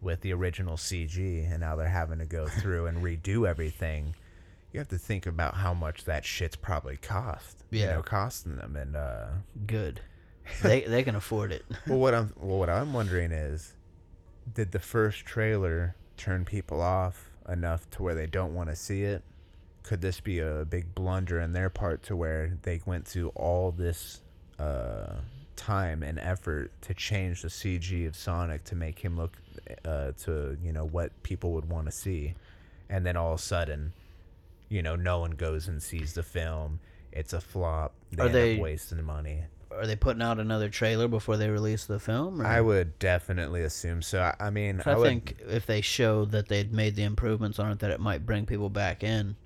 with the original CG, and now they're having to go through and redo everything. You have to think about how much that shit's probably cost. You Yeah. know, costing them. And uh, Good. They they can afford it. well, what I'm well, what I'm wondering is, did the first trailer turn people off enough to where they don't want to see it? Could this be a big blunder in their part to where they went through all this uh, time and effort to change the CG of Sonic to make him look uh, to you know what people would want to see, and then all of a sudden, you know, no one goes and sees the film. It's a flop. They Are end they- up wasting money. Are they putting out another trailer before they release the film? or- I would definitely assume so. I, I mean, I, I would, think if they showed that they'd made the improvements on it, that it might bring people back in.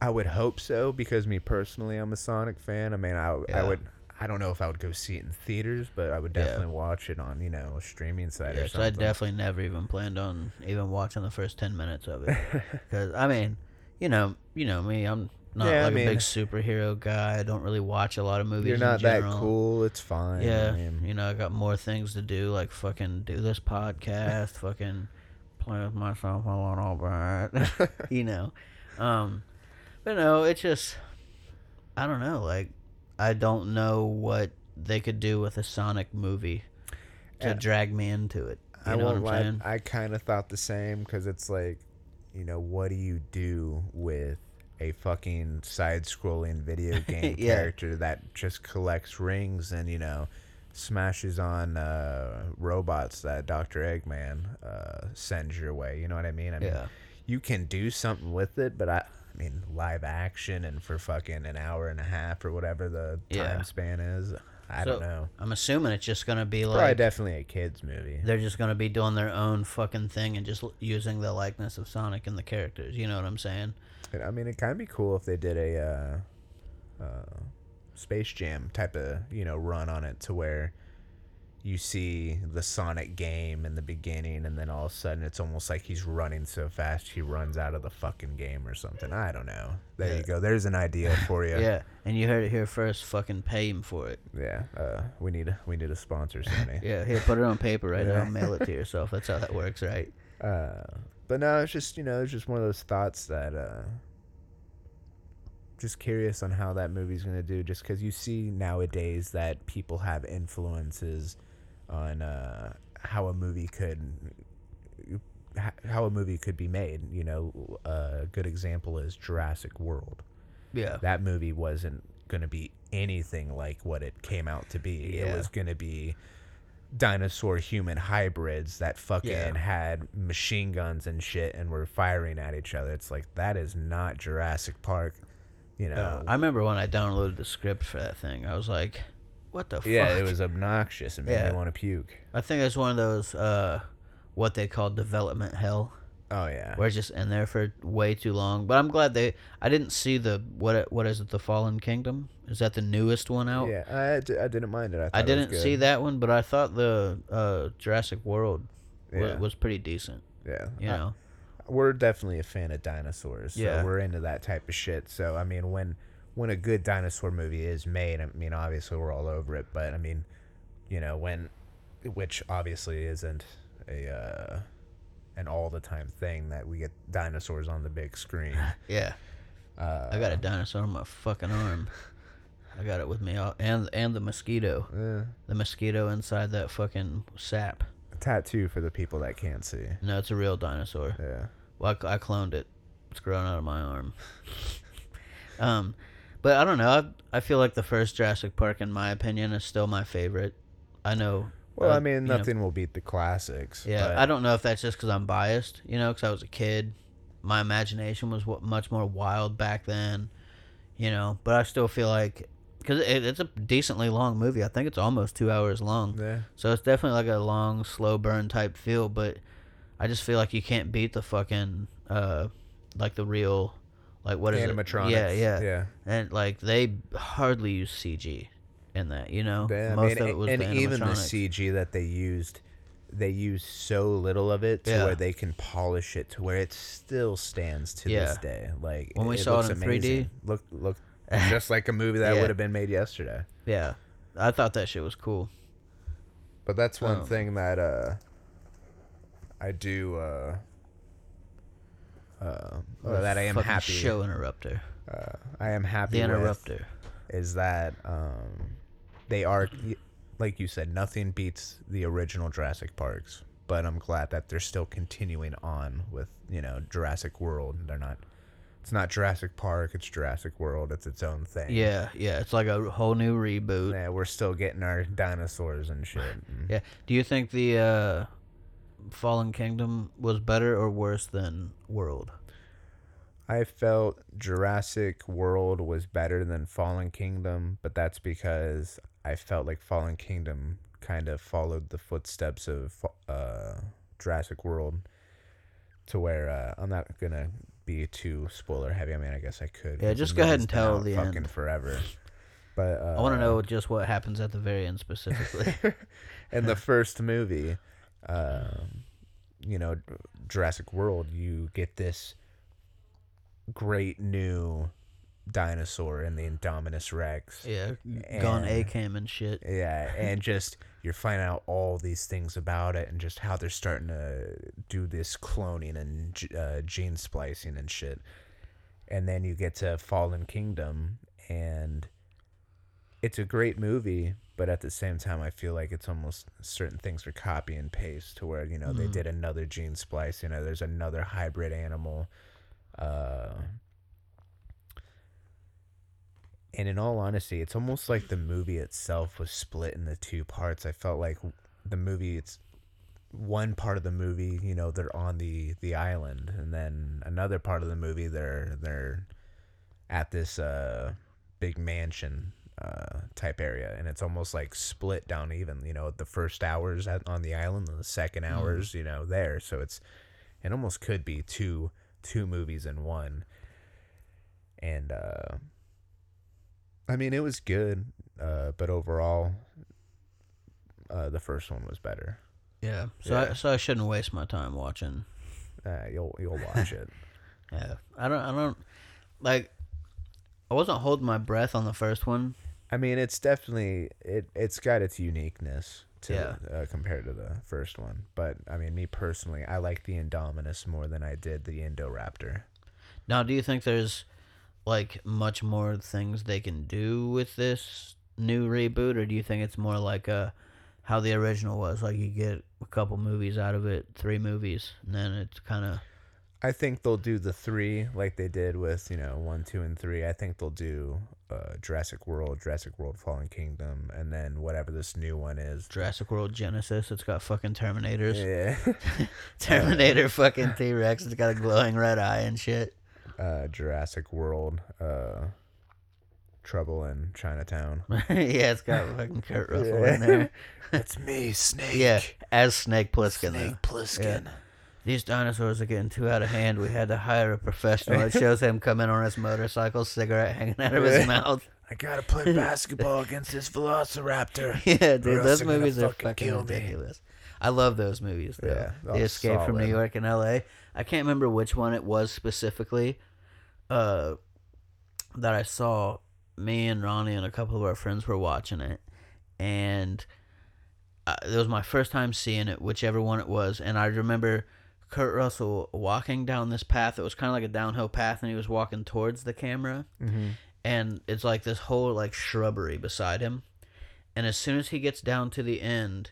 I would hope so because me personally, I'm a Sonic fan. I mean, I, I would. I don't know if I would go see it in theaters, but I would Yeah. definitely watch it on you know a streaming site Yeah, or 'cause I definitely never even planned on even watching the first ten minutes of it. Because I mean, you know, you know me, I'm not Yeah, I like a big superhero guy. I don't really watch a lot of movies. You're not that cool. It's fine. Yeah, I mean, you know, I got more things to do, like fucking do this podcast, fucking play with myself a little bit, you know. Um, but no, it's just, I don't know. Like, I don't know what they could do with a Sonic movie to And drag me into it. You I know what I'm lie. saying? I kind of thought the same because it's like, you know, what do you do with a fucking side-scrolling video game Yeah. character that just collects rings and you know smashes on uh, robots that Doctor Eggman uh, sends your way? You know what I mean? I mean, Yeah. you can do something with it, but I. I mean, live action and for fucking an hour and a half or whatever the Yeah. time span is. I So, don't know. I'm assuming it's just gonna be like Probably definitely a kids movie. they're just gonna be doing their own fucking thing and just l- using the likeness of Sonic and the characters. You know what I'm saying? And, I mean, it kind of be cool if they did a uh, uh, Space Jam type of you know run on it to where you see the Sonic game in the beginning, and then all of a sudden it's almost like he's running so fast he runs out of the fucking game or something. I don't know. There Yeah. you go. There's an idea for you. Yeah, and you heard it here first. Fucking pay him for it. Yeah. Uh, we need we need a sponsor, Sony. Yeah, here, put it on paper right Yeah. now. Mail it to yourself. That's how that works, right? Uh, but no, it's just you know, it's just one of those thoughts that uh, just curious on how that movie's gonna do. Just because you see nowadays that people have influences on uh, how a movie could how a movie could be made. You know, a good example is Jurassic World. Yeah. That movie wasn't gonna be anything like what it came out to be. Yeah. It was gonna be dinosaur human hybrids that fucking Yeah. had machine guns and shit and were firing at each other. It's like that is not Jurassic Park, you know. Uh, I remember when I downloaded the script for that thing. I was like, "What the fuck? yeah, fuck?" it was obnoxious and made Yeah. me want to puke. I think it's one of those uh, what they call development hell, Oh yeah. where it's just in there for way too long. But I'm glad they. I didn't see the what what is it? The Fallen Kingdom. Is that the newest one out? Yeah, I, I didn't mind it. I, thought I it was didn't see that one, but I thought the uh, Jurassic World wa- Yeah. was pretty decent. Yeah, You know. we're definitely a fan of dinosaurs. So Yeah. we're into that type of shit. So I mean, when when a good dinosaur movie is made, I mean, obviously we're all over it. But I mean, you know, when which obviously isn't a uh, an all the time thing that we get dinosaurs on the big screen. Yeah. Uh, I got a dinosaur on my fucking arm. I got it with me, all, and and the mosquito, uh, the mosquito inside that fucking sap. a tattoo for the people that can't see. No, it's a real dinosaur. Yeah. Well, I, I cloned it. It's growing out of my arm. um, but I don't know. I, I feel like the first Jurassic Park, in my opinion, is still my favorite. I know. Well, uh, I mean, you know, nothing will beat the classics. yeah, but- I don't know if that's just because I'm biased. You know, because I was a kid. My imagination was much more wild back then. You know, but I still feel like because it, it's a decently long movie. I think it's almost two hours long. Yeah. So it's definitely like a long, slow burn type feel, but I just feel like you can't beat the fucking uh like the real like what is Animatronics. it? Yeah, yeah, Yeah. And like they hardly use CG in that, you know. Yeah, I Most mean, of it was and the even the. CG that they used, they use so little of it to Yeah. where they can polish it to where it still stands to Yeah. this day. Like When we it saw it in 3D, amazing. look, look, just like a movie that would have been made yesterday. Yeah, I thought that shit was cool. But that's one Oh. thing that uh, I do. Uh, uh, or that I am Fucking happy. Show interrupter. Uh, I am happy. The interrupter. is that um, they are, like you said, nothing beats the original Jurassic Parks. But I'm glad that they're still continuing on with you know Jurassic World. They're not. It's not Jurassic Park. It's Jurassic World. It's its own thing. Yeah, yeah. It's like a whole new reboot. Yeah, we're still getting our dinosaurs and shit. Yeah. Do you think the uh, Fallen Kingdom was better or worse than World? I felt Jurassic World was better than Fallen Kingdom, but that's because I felt like Fallen Kingdom kind of followed the footsteps of uh, Jurassic World to where uh, I'm not gonna be too spoiler heavy. I mean, I guess I could. Yeah, just go ahead and tell the fucking end. forever. But uh, I want to know just what happens at the very end specifically. in the first movie, um, you know, Jurassic World, you get this great new dinosaur in the Indominus Rex. yeah, gone And- A cam and shit. Yeah, and just you're finding out all these things about it, and just how they're starting to do this cloning and uh, gene splicing and shit. And then you get to Fallen Kingdom, and it's a great movie, but at the same time, I feel like it's almost certain things are copy and paste to where you know they did another gene splice. You know, there's another hybrid animal. Uh, and in all honesty, it's almost like the movie itself was split into two parts. I felt like the movie, it's one part of the movie, you know, they're on the the island, and then another part of the movie, they're they're at this uh, big mansion uh, type area, and it's almost like split down even. You know, the first hours at, on the island, and the second hours, you know, there. So it's it almost could be two two movies in one. And uh, I mean, it was good, uh, but overall, uh, the first one was better. Yeah. So I Yeah. so I shouldn't waste my time watching. Uh, you'll you'll watch it. Yeah. I don't I don't like I wasn't holding my breath on the first one. I mean, it's definitely it. It's got its uniqueness to Yeah. uh, compared to the first one. But I mean, me personally, I like the Indominus more than I did the Indoraptor. Now, do you think there's like much more things they can do with this new reboot, or do you think it's more like uh how the original was? Like you get a couple movies out of it, three movies, and then it's kind of I think they'll do the three like they did with you know one, two, and three. I think they'll do uh, Jurassic World, Jurassic World: Fallen Kingdom, and then whatever this new one is. Jurassic World Genesis. It's got fucking Terminators. Yeah, Terminator fucking T Rex. It's got a glowing red eye and shit. uh, Jurassic World, uh, Trouble in Chinatown. yeah, it's got fucking Kurt Russell Yeah. in there. That's me, Snake. Yeah, as Snake Plissken. Snake Plissken. These dinosaurs are getting too out of hand. We had to hire a professional. It shows him coming on his motorcycle, cigarette hanging out of his mouth. I gotta play basketball against this Velociraptor. Yeah, dude, those movies are fucking fucking ridiculous. I love those movies. Though. Yeah, the oh, Escape from New. York and L.A. I can't remember which one it was specifically. Uh, that I saw. Me and Ronnie and a couple of our friends were watching it, and uh, it was my first time seeing it, whichever one it was. And I remember Kurt Russell walking down this path. It was kind of like a downhill path, and he was walking towards the camera Mm-hmm. and it's like this whole like shrubbery beside him and as soon as he gets down to the end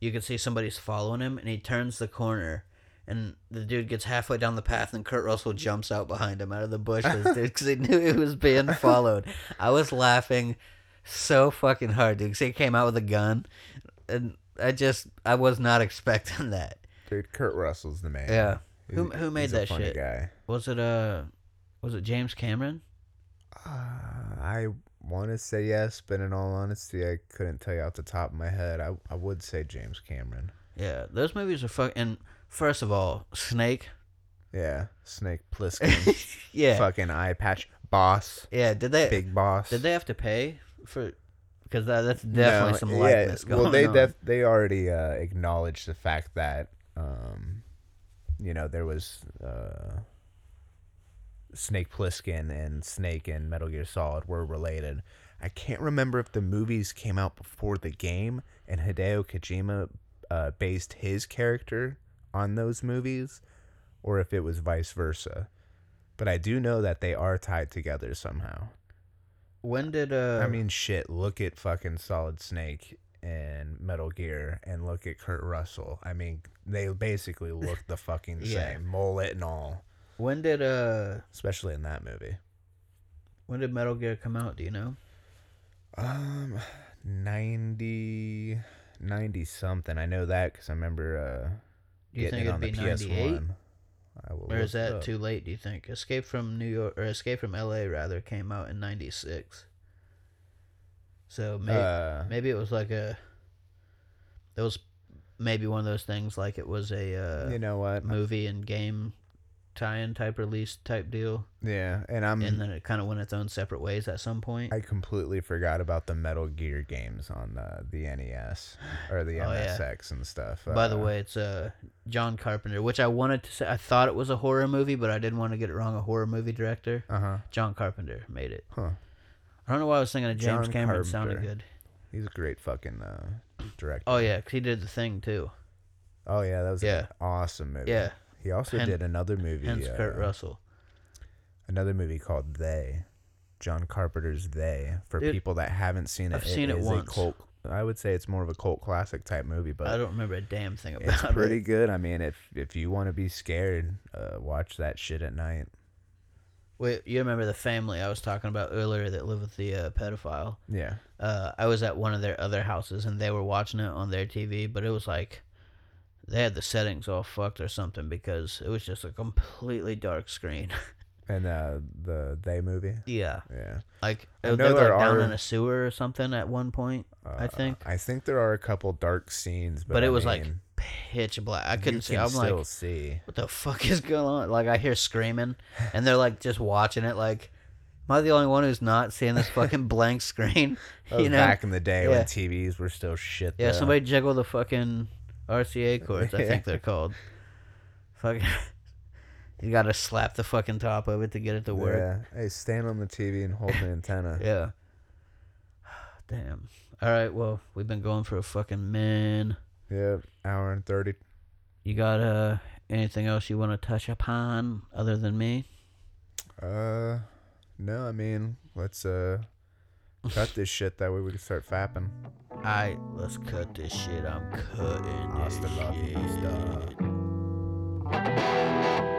you can see somebody's following him and he turns the corner and the dude gets halfway down the path and Kurt Russell jumps out behind him out of the bushes dude because he knew he was being followed I was laughing so fucking hard dude because he came out with a gun and I just I was not expecting that Dude, Kurt Russell's the man. yeah He's- who, who made that shit Guy. was it uh was it James Cameron Uh, I want to say yes, but in all honesty, I couldn't tell you off the top of my head. I, I would say James Cameron. Yeah, those movies are fucking. And first of all, Snake. Yeah, Snake Plissken, yeah, fucking eye patch boss, yeah. Did they? big boss. Did they have to pay for? Because that, that's definitely No, some yeah, likeness going well, they on. def- they already uh, acknowledged the fact that um, you know there was uh, Snake Plissken and Snake in Metal Gear Solid were related. I can't remember if the movies came out before the game and Hideo Kojima uh, based his character on those movies or if it was vice versa. But I do know that they are tied together somehow. When did uh? I mean, shit. Look at fucking Solid Snake and Metal Gear, and look at Kurt Russell. I mean, they basically look the fucking Yeah. same, mullet and all. when did uh? Especially in that movie. When did Metal Gear come out? Do you know? Um, 90, 90 something. I know that because I remember uh, Do you getting think it on it'd the be ninety eight? PS1. I Or is that up. too late? Do you think Escape from New York or Escape from L.A. rather came out in '96? So maybe Uh, maybe it was like a. It was maybe one of those things like it was a uh, you know what? movie and game tie-in type release type deal, Yeah, and I'm. and then it kind of went its own separate ways at some point. I completely forgot about the Metal Gear games on the, the NES or the Oh, yeah. MSX and stuff. By the Uh, way, it's uh, John Carpenter, which I wanted to say. I thought it was a horror movie, but I didn't want to get it wrong. A horror movie director, uh huh. John Carpenter, made it. Huh. I don't know why I was thinking of James John Cameron. It sounded good. He's a great fucking uh, director. Oh yeah, 'cause he did the thing too. Oh yeah, that was Yeah. an awesome movie. Yeah, He also Hen- did another movie. hence uh, Kurt Russell. Another movie called They. John Carpenter's They. For Dude, people that haven't seen it, I've seen it is once. A cult, I would say it's more of a cult classic type movie, but I don't remember a damn thing about it's it. pretty good. I mean, if if you want to be scared, uh, watch that shit at night. Wait, you remember the family I was talking about earlier that lived with the uh, pedophile? Yeah. Uh, I was at one of their other houses and they were watching it on their TV, but it was like they had the settings all fucked or something because it was just a completely dark screen. And uh, the They movie. yeah, Yeah. like I they know were there like down in a sewer or something at one point. I Uh, think. I think there are a couple dark scenes, but, But it I was, like, mean, Pitch black. I couldn't see. I'm still like, see. what the fuck is going on? Like I hear screaming, and they're like just watching it. Like, am I the only one who's not seeing this fucking blank screen? You know? back in the day Yeah. when TVs were still shit. Yeah, though. somebody jiggle the fucking RCA cords. I think they're called. Fucking, you gotta slap the fucking top of it to get it to work. Yeah. Hey, stand on the TV and hold the antenna. Yeah. Damn. All right. Well, we've been going for a fucking man. Yeah, hour and thirty. You got uh anything else you want to touch upon other than me? Uh, no, I mean, let's uh cut this shit that way we can start fapping. All right. Let's cut this shit. I'm cutting Hasta this shit.